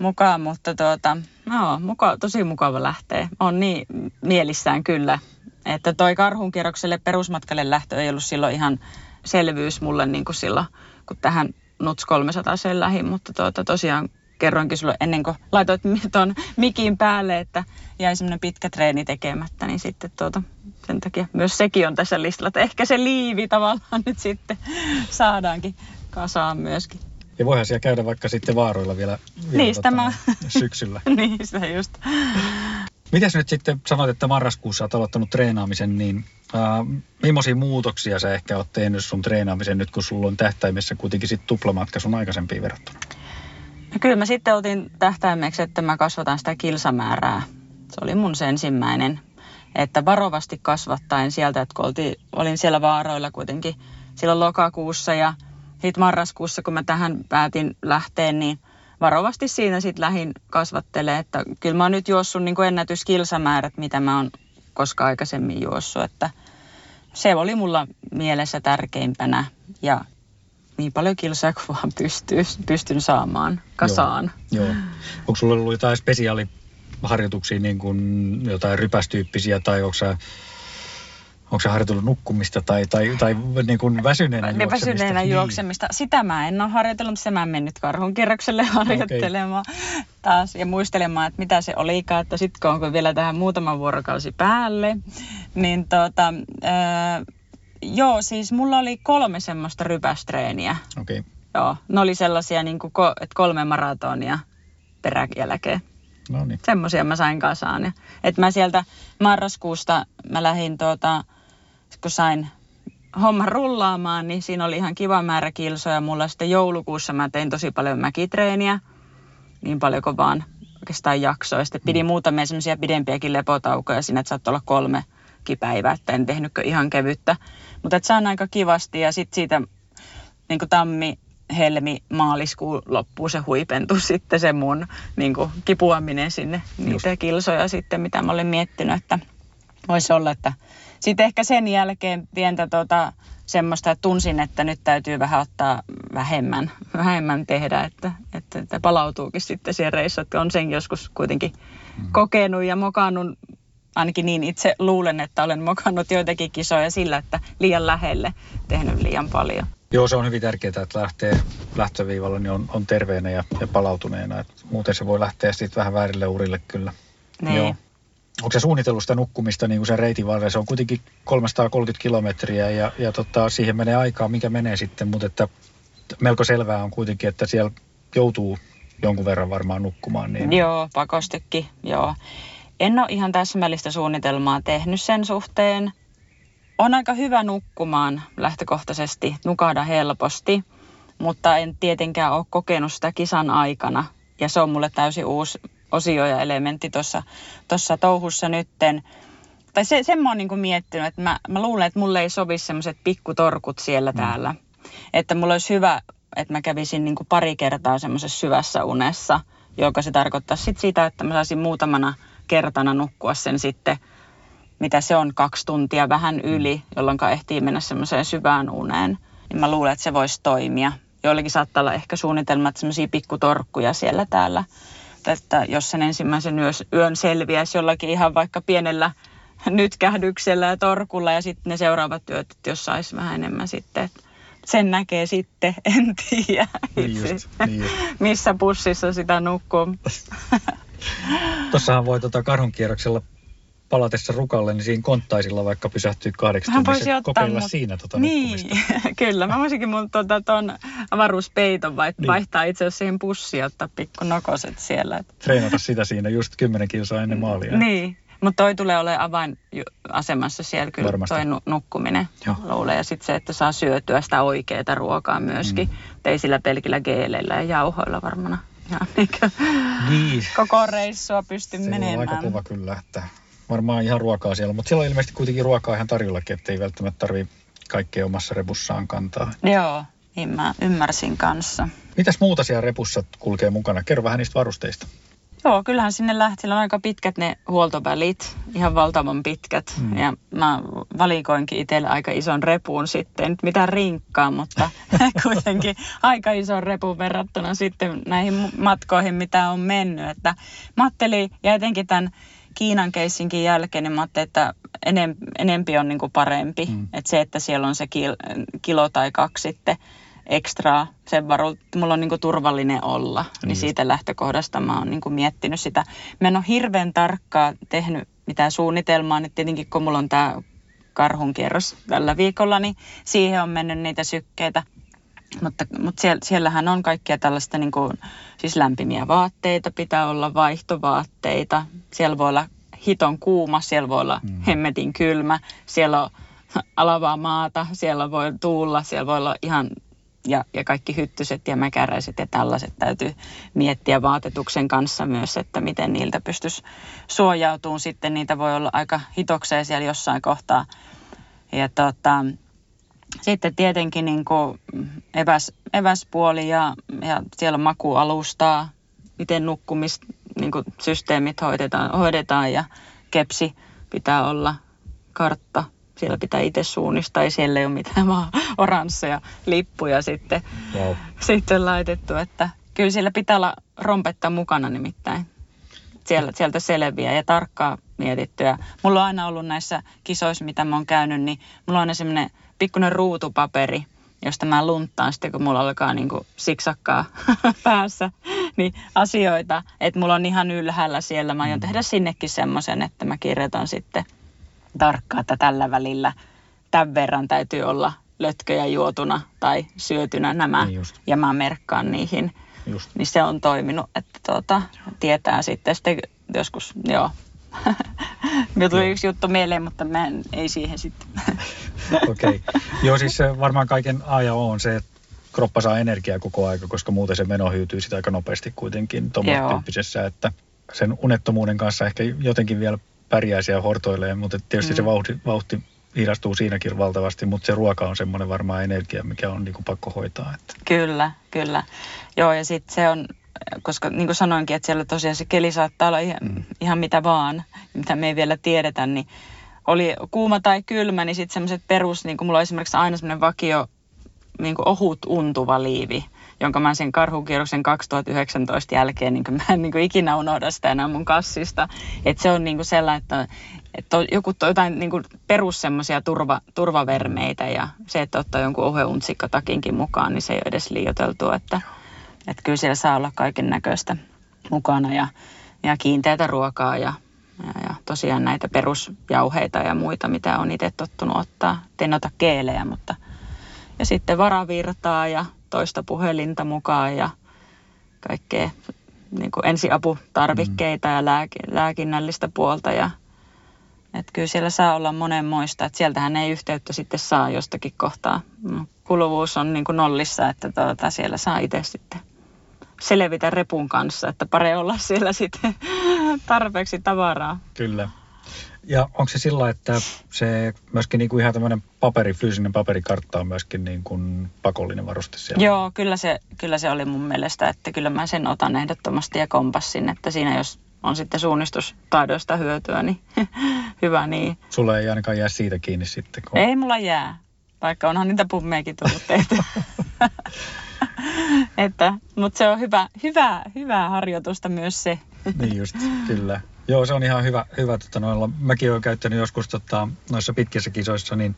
mukaan, mutta tuota, no, muka, tosi mukava lähteä. On niin mielissään kyllä, että toi karhunkierrokselle perusmatkalle lähtö ei ollut silloin ihan selvyys mulle niin kuin silloin, kun tähän Nuts 300 sen lähin, mutta tuota, tosiaan kerroinkin sulle ennen kuin laitoit tuon mikin päälle, että jäi semmoinen pitkä treeni tekemättä, niin sitten tuota, sen takia myös sekin on tässä listalla, että ehkä se liivi tavallaan nyt sitten saadaankin kasaan myöskin. Ja voihan siellä käydä vaikka sitten vaaroilla vielä, vielä niin, tota, mä... syksyllä. niin, sitä just. Mitäs nyt sitten sanoit, että marraskuussa olet aloittanut treenaamisen, niin äh, millaisia muutoksia sä ehkä oot tehnyt sun treenaamisen nyt, kun sulla on tähtäimessä kuitenkin sit tuplamatka sun aikaisempiin verrattuna? No kyllä mä sitten otin tähtäimeksi, että mä kasvatan sitä kilsamäärää. Se oli mun se ensimmäinen. Että varovasti kasvattaen sieltä, että kun oltiin, olin siellä vaaroilla kuitenkin silloin lokakuussa ja – sitten marraskuussa, kun mä tähän päätin lähteä, niin varovasti siinä sitten lähin kasvattelee, että kyllä mä oon nyt juossut niin ennätyskilsamäärät, mitä mä oon koskaan aikaisemmin juossut, että se oli mulla mielessä tärkeimpänä ja niin paljon kilsoja kuin vaan pystyy, pystyn saamaan kasaan. Joo, joo. Onko sulla ollut jotain spesiaaliharjoituksia, niin kuin jotain rypästyyppisiä tai onko sä Onko se harjoitellut nukkumista tai, tai, tai niin kuin väsyneenä juoksemista? Väsyneenä niin. juoksemista. Sitä mä en ole harjoitellut, mutta se mä en mennyt karhun kierrokselle harjoittelemaan okay. taas ja muistelemaan, että mitä se olikaan. Että sitten onko vielä tähän muutama vuorokausi päälle, niin tota, äh, joo, siis mulla oli kolme semmoista rypästreeniä. Okei. Okay. Joo, ne oli sellaisia, niin kuin, että kolme maratonia peräjälkeen. No niin. Semmoisia mä sain kasaan. Että mä sieltä marraskuusta mä lähdin tuota, kun sain homma rullaamaan, niin siinä oli ihan kiva määrä kilsoja. Mulla sitten joulukuussa mä tein tosi paljon mäkitreeniä, niin paljon kuin vaan oikeastaan jaksoi. Sitten pidin mm. muutamia semmoisia pidempiäkin lepotaukoja siinä, että saattoi olla kolme päivää, että en tehnytkö ihan kevyttä. Mutta että saan aika kivasti ja sitten siitä niin kuin tammi, helmi-maaliskuun loppuun se huipentui sitten se mun niin kuin, kipuaminen sinne niitä Just. kilsoja sitten, mitä mä olin miettinyt, että voisi olla, että sitten ehkä sen jälkeen pientä tota, semmoista, että tunsin, että nyt täytyy vähän ottaa vähemmän, vähemmän tehdä, että, että, että palautuukin sitten siihen reissuun, että on sen joskus kuitenkin mm. kokenut ja mokannut, ainakin niin itse luulen, että olen mokannut joitakin kisoja sillä, että liian lähelle tehnyt liian paljon. Joo, se on hyvin tärkeää, että lähtee lähtöviivalla, niin on, on terveenä ja, ja palautuneena. Et muuten se voi lähteä sitten vähän väärille urille kyllä. Niin. Joo. Onko se suunnitellut sitä nukkumista niin kuin sen reitin varrella? Se on kuitenkin 330 kilometriä ja, ja tota, siihen menee aikaa, mikä menee sitten, mutta että melko selvää on kuitenkin, että siellä joutuu jonkun verran varmaan nukkumaan. Niin... Joo, pakostikin, joo. En ole ihan täsmällistä suunnitelmaa tehnyt sen suhteen on aika hyvä nukkumaan lähtökohtaisesti, nukahda helposti, mutta en tietenkään ole kokenut sitä kisan aikana. Ja se on mulle täysin uusi osio ja elementti tuossa touhussa nytten. Tai se, sen mä oon niin miettinyt, että mä, mä luulen, että mulle ei sovi semmoiset pikkutorkut siellä mm. täällä. Että mulla olisi hyvä, että mä kävisin niin pari kertaa semmoisessa syvässä unessa, joka se tarkoittaa sit sitä, että mä saisin muutamana kertana nukkua sen sitten – mitä se on, kaksi tuntia vähän mm. yli, jolloin ehtii mennä semmoiseen syvään uneen, niin mä luulen, että se voisi toimia. Joillekin saattaa olla ehkä suunnitelmat semmoisia pikkutorkkuja siellä täällä, että jos sen ensimmäisen yön selviäisi jollakin ihan vaikka pienellä nytkähdyksellä ja torkulla ja sitten ne seuraavat työt, että jos saisi vähän enemmän sitten, että sen näkee sitten, en tiedä niin just, niin just. missä pussissa sitä nukkuu. Tuossahan voi tota karhunkierroksella palatessa rukalle, niin siinä konttaisilla vaikka pysähtyy kahdeksi tunnissa ja kokeilla mut... siinä tota Niin, kyllä. Mä voisinkin mun tuota, ton avaruuspeiton vai, niin. vaihtaa itse asiassa siihen pussiin ottaa pikku nokoset siellä. Treenata sitä siinä just kymmenen kilsaa ennen maalia. Niin, mutta toi tulee olemaan avainasemassa siellä kyllä Varmasti. toi nukkuminen luulee. Ja sitten se, että saa syötyä sitä oikeaa ruokaa myöskin. Mm. Ei sillä pelkillä geeleillä ja jauhoilla varmana. Ja niin. Koko reissua pysty se menemään. Se on aika kova kyllä, että varmaan ihan ruokaa siellä, mutta siellä on ilmeisesti kuitenkin ruokaa ihan tarjollakin, ettei välttämättä tarvi kaikkea omassa repussaan kantaa. Joo, niin mä ymmärsin kanssa. Mitäs muuta siellä repussa kulkee mukana? Kerro vähän niistä varusteista. Joo, kyllähän sinne lähti. Siellä on aika pitkät ne huoltovälit, ihan valtavan pitkät. Mm. Ja mä valikoinkin itselle aika ison repuun sitten. Nyt mitään rinkkaa, mutta kuitenkin aika ison repun verrattuna sitten näihin matkoihin, mitä on mennyt. Että mä ajattelin, ja etenkin tämän Kiinan keissinkin jälkeen, niin mä ajattelin, että enem, enempi on niin kuin parempi. Mm. Että se, että siellä on se kil, kilo tai kaksi sitten ekstraa sen varu, että mulla on niin kuin turvallinen olla. Niin, niin siitä lähtökohdasta mä oon niin kuin miettinyt sitä. Mä en ole hirveän tarkkaa tehnyt mitään suunnitelmaa. Nyt tietenkin kun mulla on tämä karhun kierros tällä viikolla, niin siihen on mennyt niitä sykkeitä. Mutta, mutta siellä, siellähän on kaikkia tällaista niin kuin, siis lämpimiä vaatteita, pitää olla vaihtovaatteita. Siellä voi olla hiton kuuma, siellä voi olla mm. hemmetin kylmä, siellä on alavaa maata, siellä voi tuulla, siellä voi olla ihan ja, ja kaikki hyttyset ja mäkäräiset ja tällaiset täytyy miettiä vaatetuksen kanssa myös, että miten niiltä pystyisi suojautumaan. Sitten niitä voi olla aika hitokseen siellä jossain kohtaa. Ja tota, sitten tietenkin niin kuin eväs, eväspuoli ja, ja siellä on makualustaa, miten nukkumissysteemit niin hoidetaan, hoidetaan ja kepsi pitää olla, kartta, siellä pitää itse suunnistaa, ei siellä ei ole mitään vaan oransseja lippuja sitten, wow. sitten laitettu, että kyllä siellä pitää olla rompetta mukana nimittäin. Siellä, sieltä selviää ja tarkkaa mietittyä. Mulla on aina ollut näissä kisoissa, mitä mä oon käynyt, niin mulla on aina semmoinen pikkuinen ruutupaperi, josta mä lunttaan sitten, kun mulla alkaa niin kuin siksakkaa päässä, niin asioita, että mulla on ihan ylhäällä siellä. Mä aion mm. tehdä sinnekin semmoisen, että mä kirjoitan sitten tarkkaan, että tällä välillä tämän verran täytyy olla lötköjä juotuna tai syötynä nämä, niin ja mä merkkaan niihin. Just. Niin se on toiminut, että tuota, tietää sitten, sitten joskus, joo, Minulla tuli yksi juttu mieleen, mutta mä en, ei siihen sitten. Okei. Okay. Joo, siis varmaan kaiken A ja O on se, että kroppa saa energiaa koko aika, koska muuten se meno hyytyy sitä aika nopeasti kuitenkin tyyppisessä, että sen unettomuuden kanssa ehkä jotenkin vielä pärjää siellä hortoilee, mutta tietysti mm. se vauhti, vauhti hidastuu siinäkin valtavasti, mutta se ruoka on semmoinen varmaan energia, mikä on niin kuin pakko hoitaa. Että. Kyllä, kyllä. Joo, ja sitten se on, koska niin kuin sanoinkin, että siellä tosiaan se keli saattaa olla ihan, mm. ihan mitä vaan, mitä me ei vielä tiedetä, niin oli kuuma tai kylmä, niin sitten semmoiset perus, niin kuin mulla on esimerkiksi aina semmoinen vakio niin kuin ohut untuva liivi, jonka mä sen karhukierroksen 2019 jälkeen, niin mä en niin kuin ikinä unohda sitä enää mun kassista. Että se on niin kuin sellainen, että, että on joku jotain niin kuin perus semmoisia turva, turvavermeitä ja se, että ottaa jonkun oheuntsikkotakinkin mukaan, niin se ei ole edes liioteltua, että, että kyllä siellä saa olla kaiken näköistä mukana ja, ja kiinteätä ruokaa ja, ja, ja tosiaan näitä perusjauheita ja muita, mitä on itse tottunut ottaa. En ota keelejä, mutta ja sitten varavirtaa ja toista puhelinta mukaan ja kaikkea niin kuin ensiaputarvikkeita mm. ja lääk- lääkinnällistä puolta. Ja, että kyllä siellä saa olla monenmoista, että sieltähän ei yhteyttä sitten saa jostakin kohtaa. No, kuluvuus on niin kuin nollissa, että tuota, siellä saa itse sitten selvitä repun kanssa, että pare olla siellä sitten tarpeeksi tavaraa. Kyllä. Ja onko se sillä, että se myöskin niin kuin ihan tämmöinen paperi, fyysinen paperikartta on myöskin niin kuin pakollinen varuste siellä? Joo, kyllä se, kyllä se oli mun mielestä, että kyllä mä sen otan ehdottomasti ja kompassin, että siinä jos on sitten suunnistustaidoista hyötyä, niin hyvä niin. Sulla ei ainakaan jää siitä kiinni sitten? Kun... Ei mulla jää, vaikka onhan niitä pummeekin tullut tehty. että, mutta se on hyvä, hyvä, hyvää harjoitusta myös se. niin just, kyllä. Joo, se on ihan hyvä. hyvä tota, noilla. Mäkin olen käyttänyt joskus tota, noissa pitkissä kisoissa, niin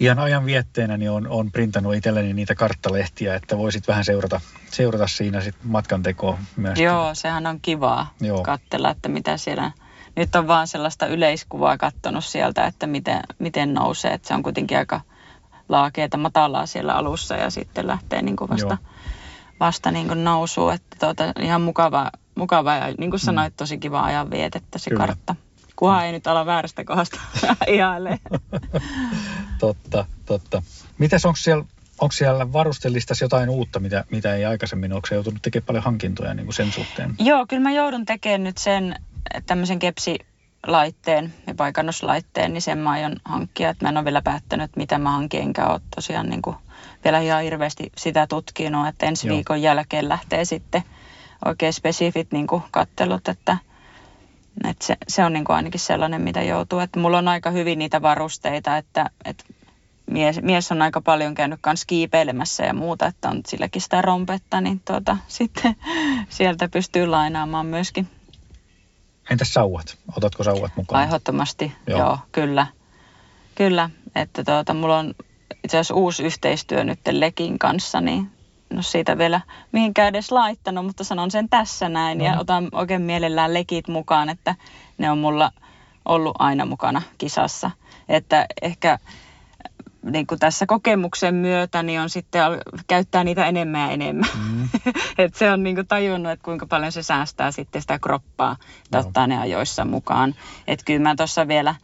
ihan ajan vietteenä niin on, on printannut itselleni niitä karttalehtiä, että voisit vähän seurata, seurata siinä sit matkan tekoa myös. Joo, sehän on kivaa Joo. katsella, että mitä siellä... Nyt on vaan sellaista yleiskuvaa kattonut sieltä, että miten, miten nousee. Että se on kuitenkin aika laakeeta matalaa siellä alussa ja sitten lähtee niin kuin vasta, vasta niin kuin nousuun. Että tuota, ihan mukava, mukava ja niin kuin sanoit, mm. tosi kiva ajan vietettä se Kyllä. kartta. Kunhan ei nyt ala väärästä kohdasta ihailee. totta, totta. Mitäs onko siellä, onko siellä varustelistassa jotain uutta, mitä, mitä ei aikaisemmin, onko joutunut tekemään paljon hankintoja niin kuin sen suhteen? Joo, kyllä mä joudun tekemään nyt sen tämmöisen kepsi laitteen ja paikannuslaitteen, niin sen mä aion hankkia. Että mä en ole vielä päättänyt, mitä mä hankin, enkä ole tosiaan niin kuin vielä ihan hirveästi sitä tutkinut, että ensi Joo. viikon jälkeen lähtee sitten oikein spesifit niin kuin kattelut, että, että se, se on niin kuin ainakin sellainen, mitä joutuu. Että mulla on aika hyvin niitä varusteita, että, että mies, mies on aika paljon käynyt kanssa kiipeilemässä ja muuta, että on silläkin sitä rompetta, niin tuota, sitten sieltä pystyy lainaamaan myöskin. Entäs sauvat? Otatko sauvat mukaan? Ehdottomasti, joo. joo, kyllä. Kyllä, että tuota, mulla on itse asiassa uusi yhteistyö nyt Lekin kanssa, niin no siitä vielä mihinkään edes laittanut, mutta sanon sen tässä näin. No. Ja otan oikein mielellään lekit mukaan, että ne on mulla ollut aina mukana kisassa. Että ehkä niin kuin tässä kokemuksen myötä niin on sitten käyttää niitä enemmän ja enemmän. Mm. Et se on niin kuin tajunnut, että kuinka paljon se säästää sitten sitä kroppaa, että ottaa ne ajoissa mukaan. Että kyllä mä tuossa vielä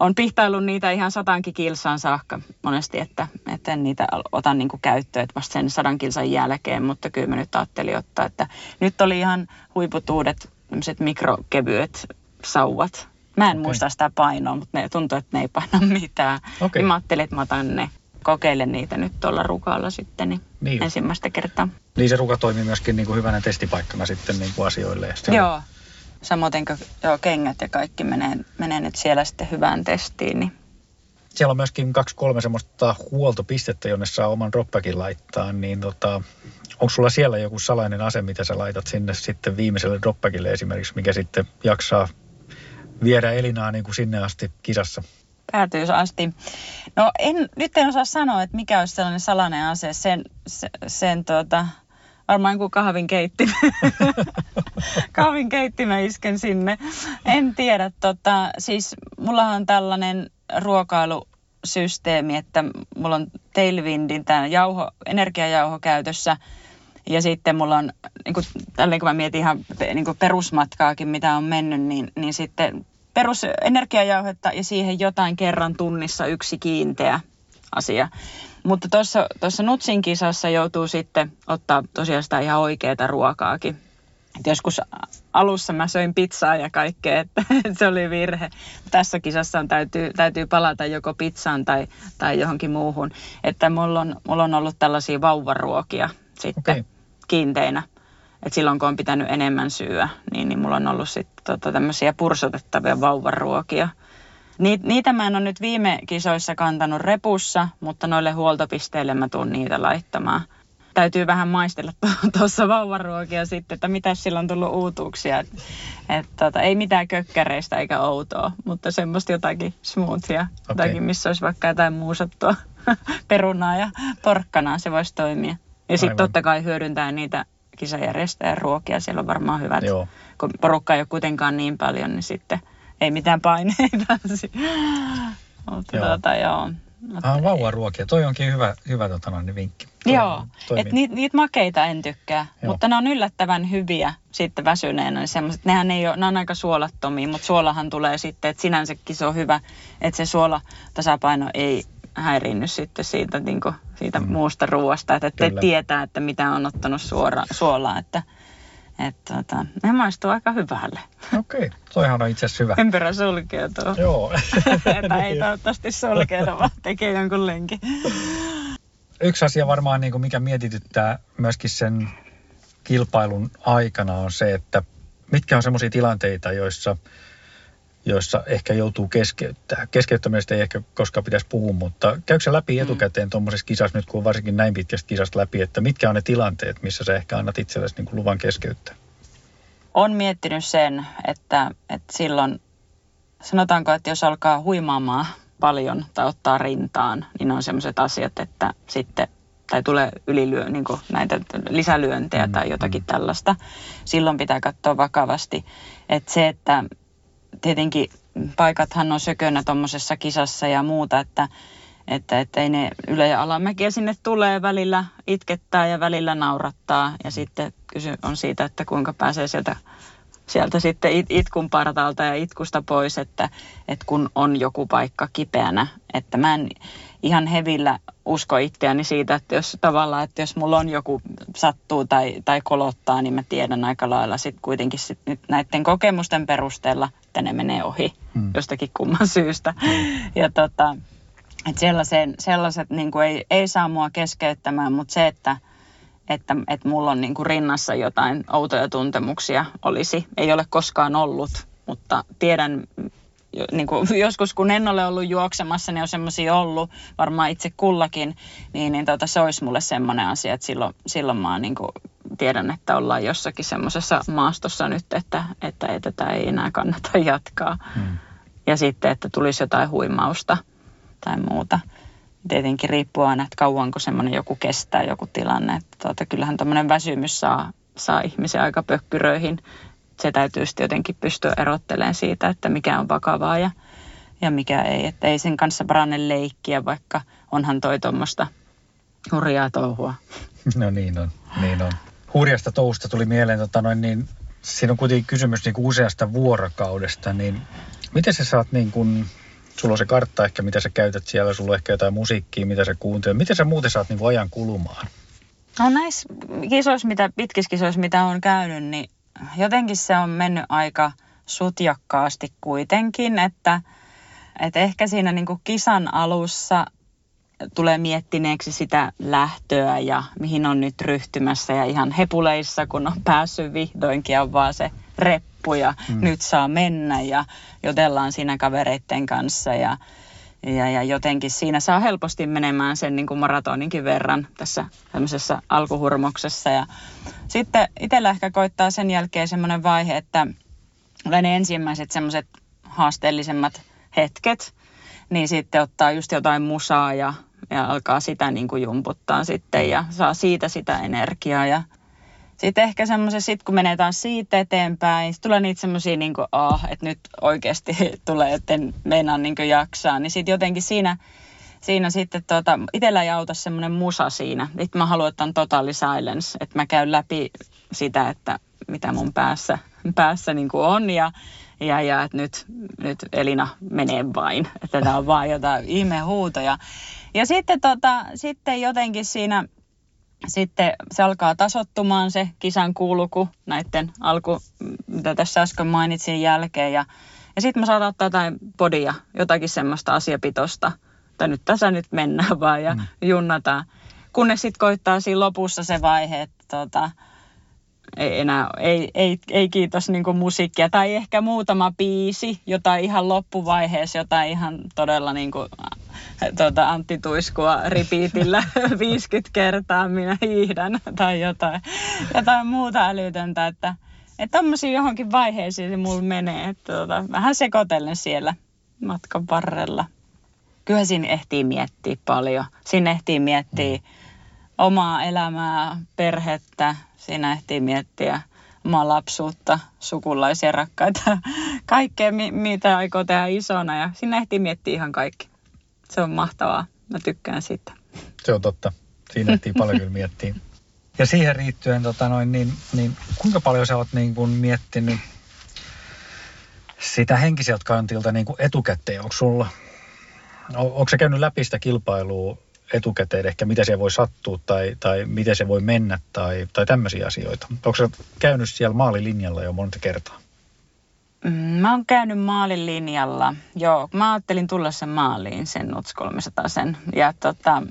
on pihtaillut niitä ihan satankin kilsaan saakka monesti, että, että en niitä ota niin kuin käyttöön että vasta sen sadan kilsan jälkeen, mutta kyllä mä nyt ajattelin ottaa, että nyt oli ihan huiputuudet, mikrokevyet sauvat. Mä en okay. muista sitä painoa, mutta ne tuntuu, että ne ei paina mitään. Okay. Niin mä ajattelin, että mä otan ne kokeilen niitä nyt tuolla rukalla sitten niin niin. ensimmäistä kertaa. Niin se ruka toimii myöskin niin kuin hyvänä testipaikkana sitten niin kuin asioille. Joo, Samoin kuin joo, kengät ja kaikki menee, menee nyt siellä sitten hyvään testiin. Niin. Siellä on myöskin kaksi kolme semmoista huoltopistettä, jonne saa oman dropbagin laittaa, niin tota, onko sulla siellä joku salainen ase, mitä sä laitat sinne sitten viimeiselle dropbagille esimerkiksi, mikä sitten jaksaa viedä Elinaa niin kuin sinne asti kisassa? Päätyy asti. No en, nyt en osaa sanoa, että mikä olisi sellainen salainen ase. Sen, sen, sen tuota, varmaan kuin kahvin keitti. kahvin mä isken sinne. En tiedä, tota, siis mullahan on tällainen ruokailusysteemi, että mulla on Tailwindin tämä jauho, energiajauho käytössä. Ja sitten mulla on, niin kuin, tälleen kun mä mietin ihan niin kuin perusmatkaakin, mitä on mennyt, niin, niin sitten perusenergiajauhetta ja siihen jotain kerran tunnissa yksi kiinteä asia. Mutta tuossa Nutsin kisassa joutuu sitten ottaa tosiaan sitä ihan oikeaa ruokaakin. Et joskus alussa mä söin pizzaa ja kaikkea, että, se oli virhe. Tässä kisassa on, täytyy, täytyy palata joko pizzaan tai, tai johonkin muuhun. Että mulla on, mulla on ollut tällaisia vauvaruokia sitten okay. Kiinteinä. Et silloin kun on pitänyt enemmän syödä, niin, niin mulla on ollut sitten tota, tämmöisiä pursotettavia vauvaruokia. Niitä mä en ole nyt viime kisoissa kantanut repussa, mutta noille huoltopisteille mä tuun niitä laittamaan täytyy vähän maistella tuossa vauvaruokia sitten, että mitä sillä on tullut uutuuksia. Et, et, tota, ei mitään kökkäreistä eikä outoa, mutta semmoista jotakin smoothia, okay. jotakin, missä olisi vaikka jotain muusattua perunaa ja porkkanaa, se voisi toimia. Ja sitten totta kai hyödyntää niitä kisajärjestäjän ruokia, siellä on varmaan hyvät. Joo. Kun porukka ei ole kuitenkaan niin paljon, niin sitten ei mitään paineita. mutta joo. Tota, joo. Mutta ah, vauvaruokia. Toi onkin hyvä, hyvä tota noin, vinkki. Toi Joo, että niitä niit makeita en tykkää, Joo. mutta ne on yllättävän hyviä sitten väsyneenä. Niin semmoset, nehän ei ole, ne on aika suolattomia, mutta suolahan tulee sitten, että sinänsäkin se on hyvä, että se suolatasapaino ei häirinny sitten siitä, niin kuin, siitä mm. muusta ruoasta, että te tietää, että mitä on ottanut suora, suolaa, että että tota, ne maistuu aika hyvälle. Okei, okay. toihan on itse asiassa hyvä. Ympyrä sulkeutuu. Joo. tai ei toivottavasti sulkeudu, vaan tekee jonkun lenkin. Yksi asia varmaan, niin kuin mikä mietityttää myöskin sen kilpailun aikana on se, että mitkä on sellaisia tilanteita, joissa, joissa ehkä joutuu keskeyttämään. Keskeyttämisestä ei ehkä koskaan pitäisi puhua, mutta käykö se läpi mm. etukäteen tuommoisessa kisassa nyt, kun on varsinkin näin pitkästä kisasta läpi, että mitkä on ne tilanteet, missä sä ehkä annat itsellesi niin kuin luvan keskeyttää? On miettinyt sen, että, että silloin sanotaanko, että jos alkaa huimaamaan paljon tai ottaa rintaan, niin on sellaiset asiat, että sitten tai tulee ylilyö, niin näitä lisälyöntejä mm, tai jotakin mm. tällaista. Silloin pitää katsoa vakavasti. Että se, että tietenkin paikathan on sökönä tuommoisessa kisassa ja muuta, että, että, että ei ne ylä- ja alamäkiä sinne tulee välillä itkettää ja välillä naurattaa. Ja sitten kysy on siitä, että kuinka pääsee sieltä sieltä sitten it, itkun partaalta ja itkusta pois, että, että kun on joku paikka kipeänä. Että mä en ihan hevillä usko itseäni siitä, että jos tavallaan, että jos mulla on joku sattuu tai, tai kolottaa, niin mä tiedän aika lailla sitten kuitenkin sit nyt näiden kokemusten perusteella, että ne menee ohi hmm. jostakin kumman syystä. Hmm. Ja tota, että sellaisen, sellaiset niin kuin ei, ei saa mua keskeyttämään, mutta se, että että, että mulla on niin kuin rinnassa jotain outoja tuntemuksia olisi. Ei ole koskaan ollut, mutta tiedän niin kuin joskus kun en ole ollut juoksemassa, niin on semmoisia ollut, varmaan itse kullakin, niin, niin tota, se olisi mulle semmoinen asia, että silloin, silloin mä niin kuin tiedän, että ollaan jossakin semmoisessa maastossa nyt, että, että ei tätä ei enää kannata jatkaa. Hmm. Ja sitten, että tulisi jotain huimausta tai muuta tietenkin riippuu aina, että kauanko semmoinen joku kestää joku tilanne. Että tuota, kyllähän tämmöinen väsymys saa, saa ihmisiä aika pökkyröihin. Se täytyy sitten jotenkin pystyä erottelemaan siitä, että mikä on vakavaa ja, ja mikä ei. Että ei sen kanssa paranne leikkiä, vaikka onhan toi tuommoista hurjaa touhua. No niin on, niin on. Hurjasta touhusta tuli mieleen, tota noin, niin siinä on kuitenkin kysymys niin kuin useasta vuorokaudesta, niin miten sä saat niin kuin sulla on se kartta ehkä, mitä sä käytät siellä, sulla on ehkä jotain musiikkia, mitä sä kuuntelet. Miten sä muuten saat niin ajan kulumaan? No näissä kisoissa, mitä, pitkissä kisoissa, mitä on käynyt, niin jotenkin se on mennyt aika sutjakkaasti kuitenkin, että, että ehkä siinä niin kuin kisan alussa tulee miettineeksi sitä lähtöä ja mihin on nyt ryhtymässä ja ihan hepuleissa, kun on päässyt vihdoinkin on vaan se reppu ja mm. nyt saa mennä ja jutellaan siinä kavereiden kanssa ja, ja, ja jotenkin siinä saa helposti menemään sen niin kuin maratoninkin verran tässä tämmöisessä alkuhurmoksessa. Ja sitten itsellä ehkä koittaa sen jälkeen semmoinen vaihe, että ne ensimmäiset semmoiset haasteellisemmat hetket, niin sitten ottaa just jotain musaa ja, ja alkaa sitä niin kuin jumputtaa sitten ja saa siitä sitä energiaa ja sitten ehkä semmoisen, sit kun menee taas siitä eteenpäin, sit tulee niitä semmoisia, niin oh, että nyt oikeasti tulee, että en meinaa niin jaksaa. Niin sitten jotenkin siinä, siinä sitten tota, itsellä ei auta semmoinen musa siinä. Nyt mä haluan, että on totally silence, että mä käyn läpi sitä, että mitä mun päässä, päässä niin on ja, ja, ja että nyt, nyt Elina menee vain. Että tämä on vaan jotain ihmehuutoja. Ja sitten, tota, sitten jotenkin siinä sitten se alkaa tasottumaan se kisan kulku näiden alku, mitä tässä äsken mainitsin jälkeen. Ja, ja sitten mä saatan ottaa jotain podia, jotakin semmoista asiapitosta. Tai nyt tässä nyt mennään vaan ja mm. junnataan. Kunnes sitten koittaa siinä lopussa se vaihe, että tota, ei enää, ei, ei, ei kiitos niin musiikkia. Tai ehkä muutama biisi, jota ihan loppuvaiheessa, jota ihan todella niin kuin, tuota, Antti Tuiskua repeatillä 50 kertaa minä hiihdän tai jotain, jotain muuta älytöntä, että että tommosia johonkin vaiheisiin se mulla menee, että tuota, vähän sekoitellen siellä matkan varrella. Kyllä siinä ehtii miettiä paljon. Siinä ehtii miettiä omaa elämää, perhettä, siinä ehtii miettiä omaa lapsuutta, sukulaisia, rakkaita, kaikkea, mitä aikoo tehdä isona. Ja siinä ehtii miettiä ihan kaikki. Se on mahtavaa. Mä tykkään siitä. Se on totta. Siinä ehtii paljon kyllä miettiä. Ja siihen riittyen, tota noin, niin, niin, kuinka paljon sä oot niin kuin miettinyt sitä henkiseltä kantilta niin kuin etukäteen? Onko sulla, onko se käynyt läpi sitä kilpailua etukäteen, ehkä mitä se voi sattua tai, tai miten se voi mennä tai, tai tämmöisiä asioita? Onko se käynyt siellä maalilinjalla jo monta kertaa? Mm, mä oon käynyt maalin linjalla. Joo, mä ajattelin tulla sen maaliin, sen NUTS 300 sen. Ja tota,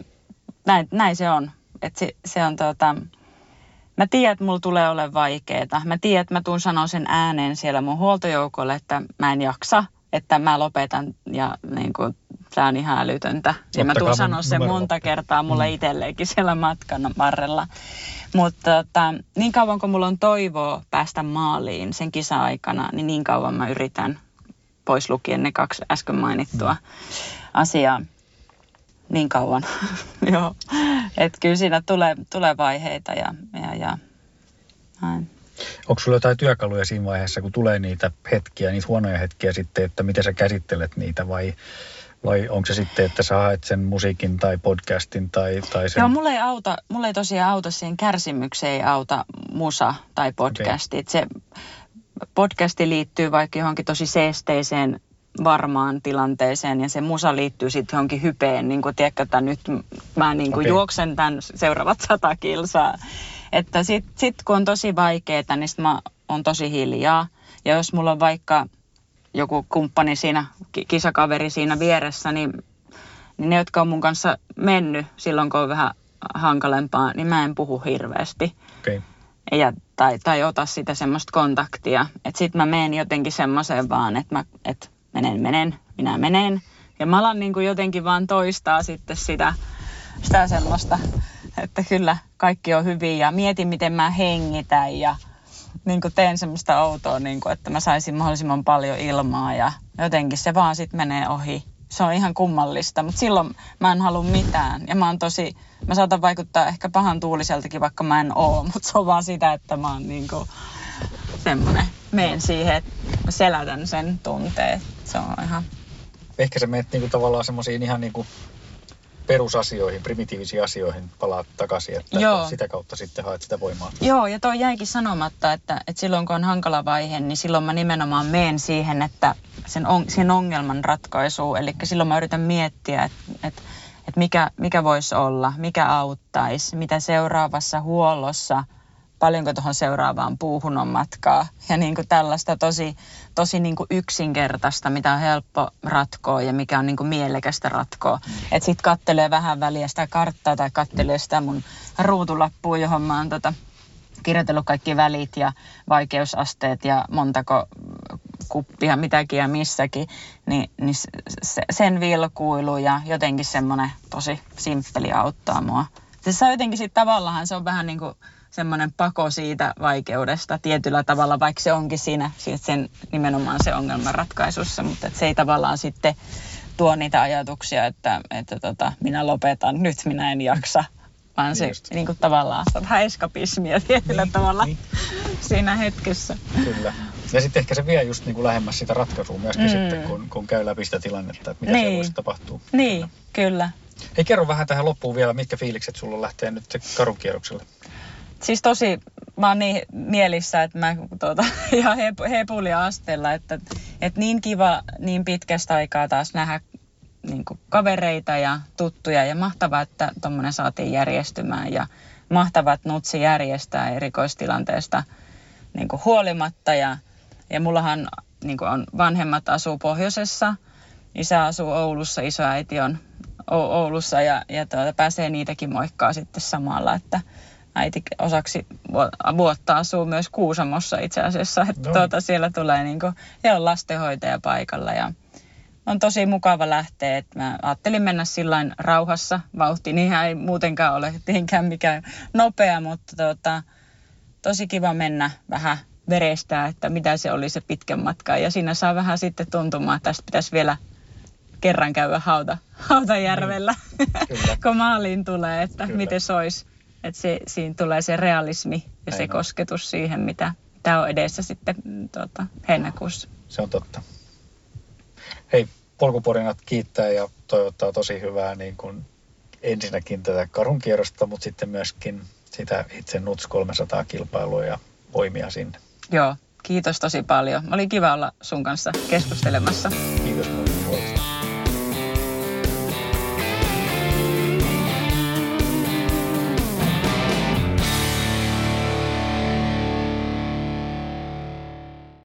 näin, näin se on. Et se, se on tota, mä tiedän, että mulla tulee olemaan vaikeeta. Mä tiedän, että mä tuun sanoa sen ääneen siellä mun huoltojoukolle, että mä en jaksa, että mä lopetan ja niin kuin, se on ihan älytöntä. Ja mä tuun sanoa sen monta kertaa mulle mm. itselleenkin siellä matkan varrella. Mutta tota, niin kauan kun mulla on toivoa päästä maaliin sen kisa-aikana, niin niin kauan mä yritän pois lukien ne kaksi äsken mainittua mm. asiaa niin kauan. Joo. Että kyllä siinä tulee, tulee vaiheita ja, ja, ja näin. Onko sulla jotain työkaluja siinä vaiheessa, kun tulee niitä hetkiä, niitä huonoja hetkiä sitten, että miten sä käsittelet niitä vai, vai onko se sitten, että sä haet sen musiikin tai podcastin tai, tai sen? Joo, mulle ei, auta, mulle ei tosiaan auta siihen kärsimykseen, ei auta musa tai podcasti. Okay. Se podcasti liittyy vaikka johonkin tosi seesteiseen varmaan tilanteeseen ja se musa liittyy sitten johonkin hypeen, niin kuin tiedätkö, että nyt mä niin kuin okay. juoksen tämän seuraavat sata kilsaa. Että sitten sit kun on tosi vaikeaa, niin sit mä oon tosi hiljaa. Ja jos mulla on vaikka joku kumppani siinä, kisakaveri siinä vieressä, niin, niin ne, jotka on mun kanssa mennyt silloin, kun on vähän hankalempaa, niin mä en puhu hirveästi. Okay. Ja, tai, tai ota sitä semmoista kontaktia. Että sit mä menen jotenkin semmoiseen vaan, että mä, et menen, menen, minä menen. Ja mä alan niin kuin jotenkin vaan toistaa sitten sitä, sitä semmoista, että kyllä kaikki on hyvin ja mietin, miten mä hengitän ja niin kuin teen semmoista outoa, niin kuin, että mä saisin mahdollisimman paljon ilmaa ja jotenkin se vaan sitten menee ohi. Se on ihan kummallista, mutta silloin mä en halua mitään. Ja mä oon tosi, mä saatan vaikuttaa ehkä pahan tuuliseltakin, vaikka mä en oo, mutta se on vaan sitä, että mä oon niin kuin semmoinen, meen siihen, että mä selätän sen tunteen. Se on ihan... Ehkä sä menet niinku tavallaan semmoisiin ihan niinku perusasioihin, primitiivisiin asioihin palaat takaisin, että Joo. sitä kautta sitten haet sitä voimaa. Joo, ja toi jäikin sanomatta, että, että silloin kun on hankala vaihe, niin silloin mä nimenomaan meen siihen, että sen, on, sen ongelman ratkaisuun. Eli silloin mä yritän miettiä, että, että, että mikä, mikä voisi olla, mikä auttaisi, mitä seuraavassa huollossa – paljonko tuohon seuraavaan puuhun on matkaa. Ja niin kuin tällaista tosi, tosi niin kuin yksinkertaista, mitä on helppo ratkoa ja mikä on niin kuin mielekästä ratkoa. Että sitten kattelee vähän väliä sitä karttaa tai kattelee sitä mun ruutulappua, johon mä oon tota, kirjoitellut kaikki välit ja vaikeusasteet ja montako kuppia mitäkin ja missäkin, niin, niin se, sen vilkuilu ja jotenkin semmoinen tosi simppeli auttaa mua. Se on jotenkin sitten tavallaan se on vähän niin kuin semmoinen pako siitä vaikeudesta tietyllä tavalla, vaikka se onkin siinä sen nimenomaan se ongelman ratkaisussa, mutta se ei tavallaan sitten tuo niitä ajatuksia, että, että tota, minä lopetan, nyt minä en jaksa, vaan se niin kuin tavallaan vähän eskapismia tietyllä niin, tavalla niin. siinä hetkessä. Kyllä. Ja sitten ehkä se vie just niin kuin lähemmäs sitä ratkaisua myöskin mm. sitten, kun, kun käy läpi sitä tilannetta, että mitä niin. siellä voisi tapahtua. Niin, kyllä. Ei kerro vähän tähän loppuun vielä, mitkä fiilikset sulla lähtee nyt karukierrokselle? Siis tosi, mä oon niin mielissä, että mä tuota, ihan hep, hepulia asteella, että, että niin kiva niin pitkästä aikaa taas nähdä niin kuin kavereita ja tuttuja ja mahtavaa, että tuommoinen saatiin järjestymään ja mahtavat nutsi järjestää erikoistilanteesta niin kuin huolimatta. Ja, ja mullahan niin kuin on vanhemmat asuu pohjoisessa, isä asuu Oulussa, isoäiti on Oulussa ja, ja tuota, pääsee niitäkin moikkaa sitten samalla, että äiti osaksi vuotta asuu myös Kuusamossa itse asiassa, että no. tuota, siellä tulee niin kuin, ja on lastenhoitaja paikalla ja on tosi mukava lähteä, että mä ajattelin mennä sillä rauhassa, vauhti niin ei muutenkaan ole tietenkään mikään nopea, mutta tuota, tosi kiva mennä vähän verestää, että mitä se oli se pitkän matka ja siinä saa vähän sitten tuntumaan, että tästä pitäisi vielä kerran käydä hauta, Hautajärvellä, mm, kun maaliin tulee, että kyllä. miten se olisi. Että se, siinä tulee se realismi ja Näin se kosketus siihen, mitä, mitä on edessä sitten mm, tuota, heinäkuussa. Se on totta. Hei, polkuporinat kiittää ja toivottaa tosi hyvää niin kuin ensinnäkin tätä karhun kierrosta, mutta sitten myöskin sitä itse NUTS 300 kilpailua ja voimia sinne. Joo, kiitos tosi paljon. Oli kiva olla sun kanssa keskustelemassa.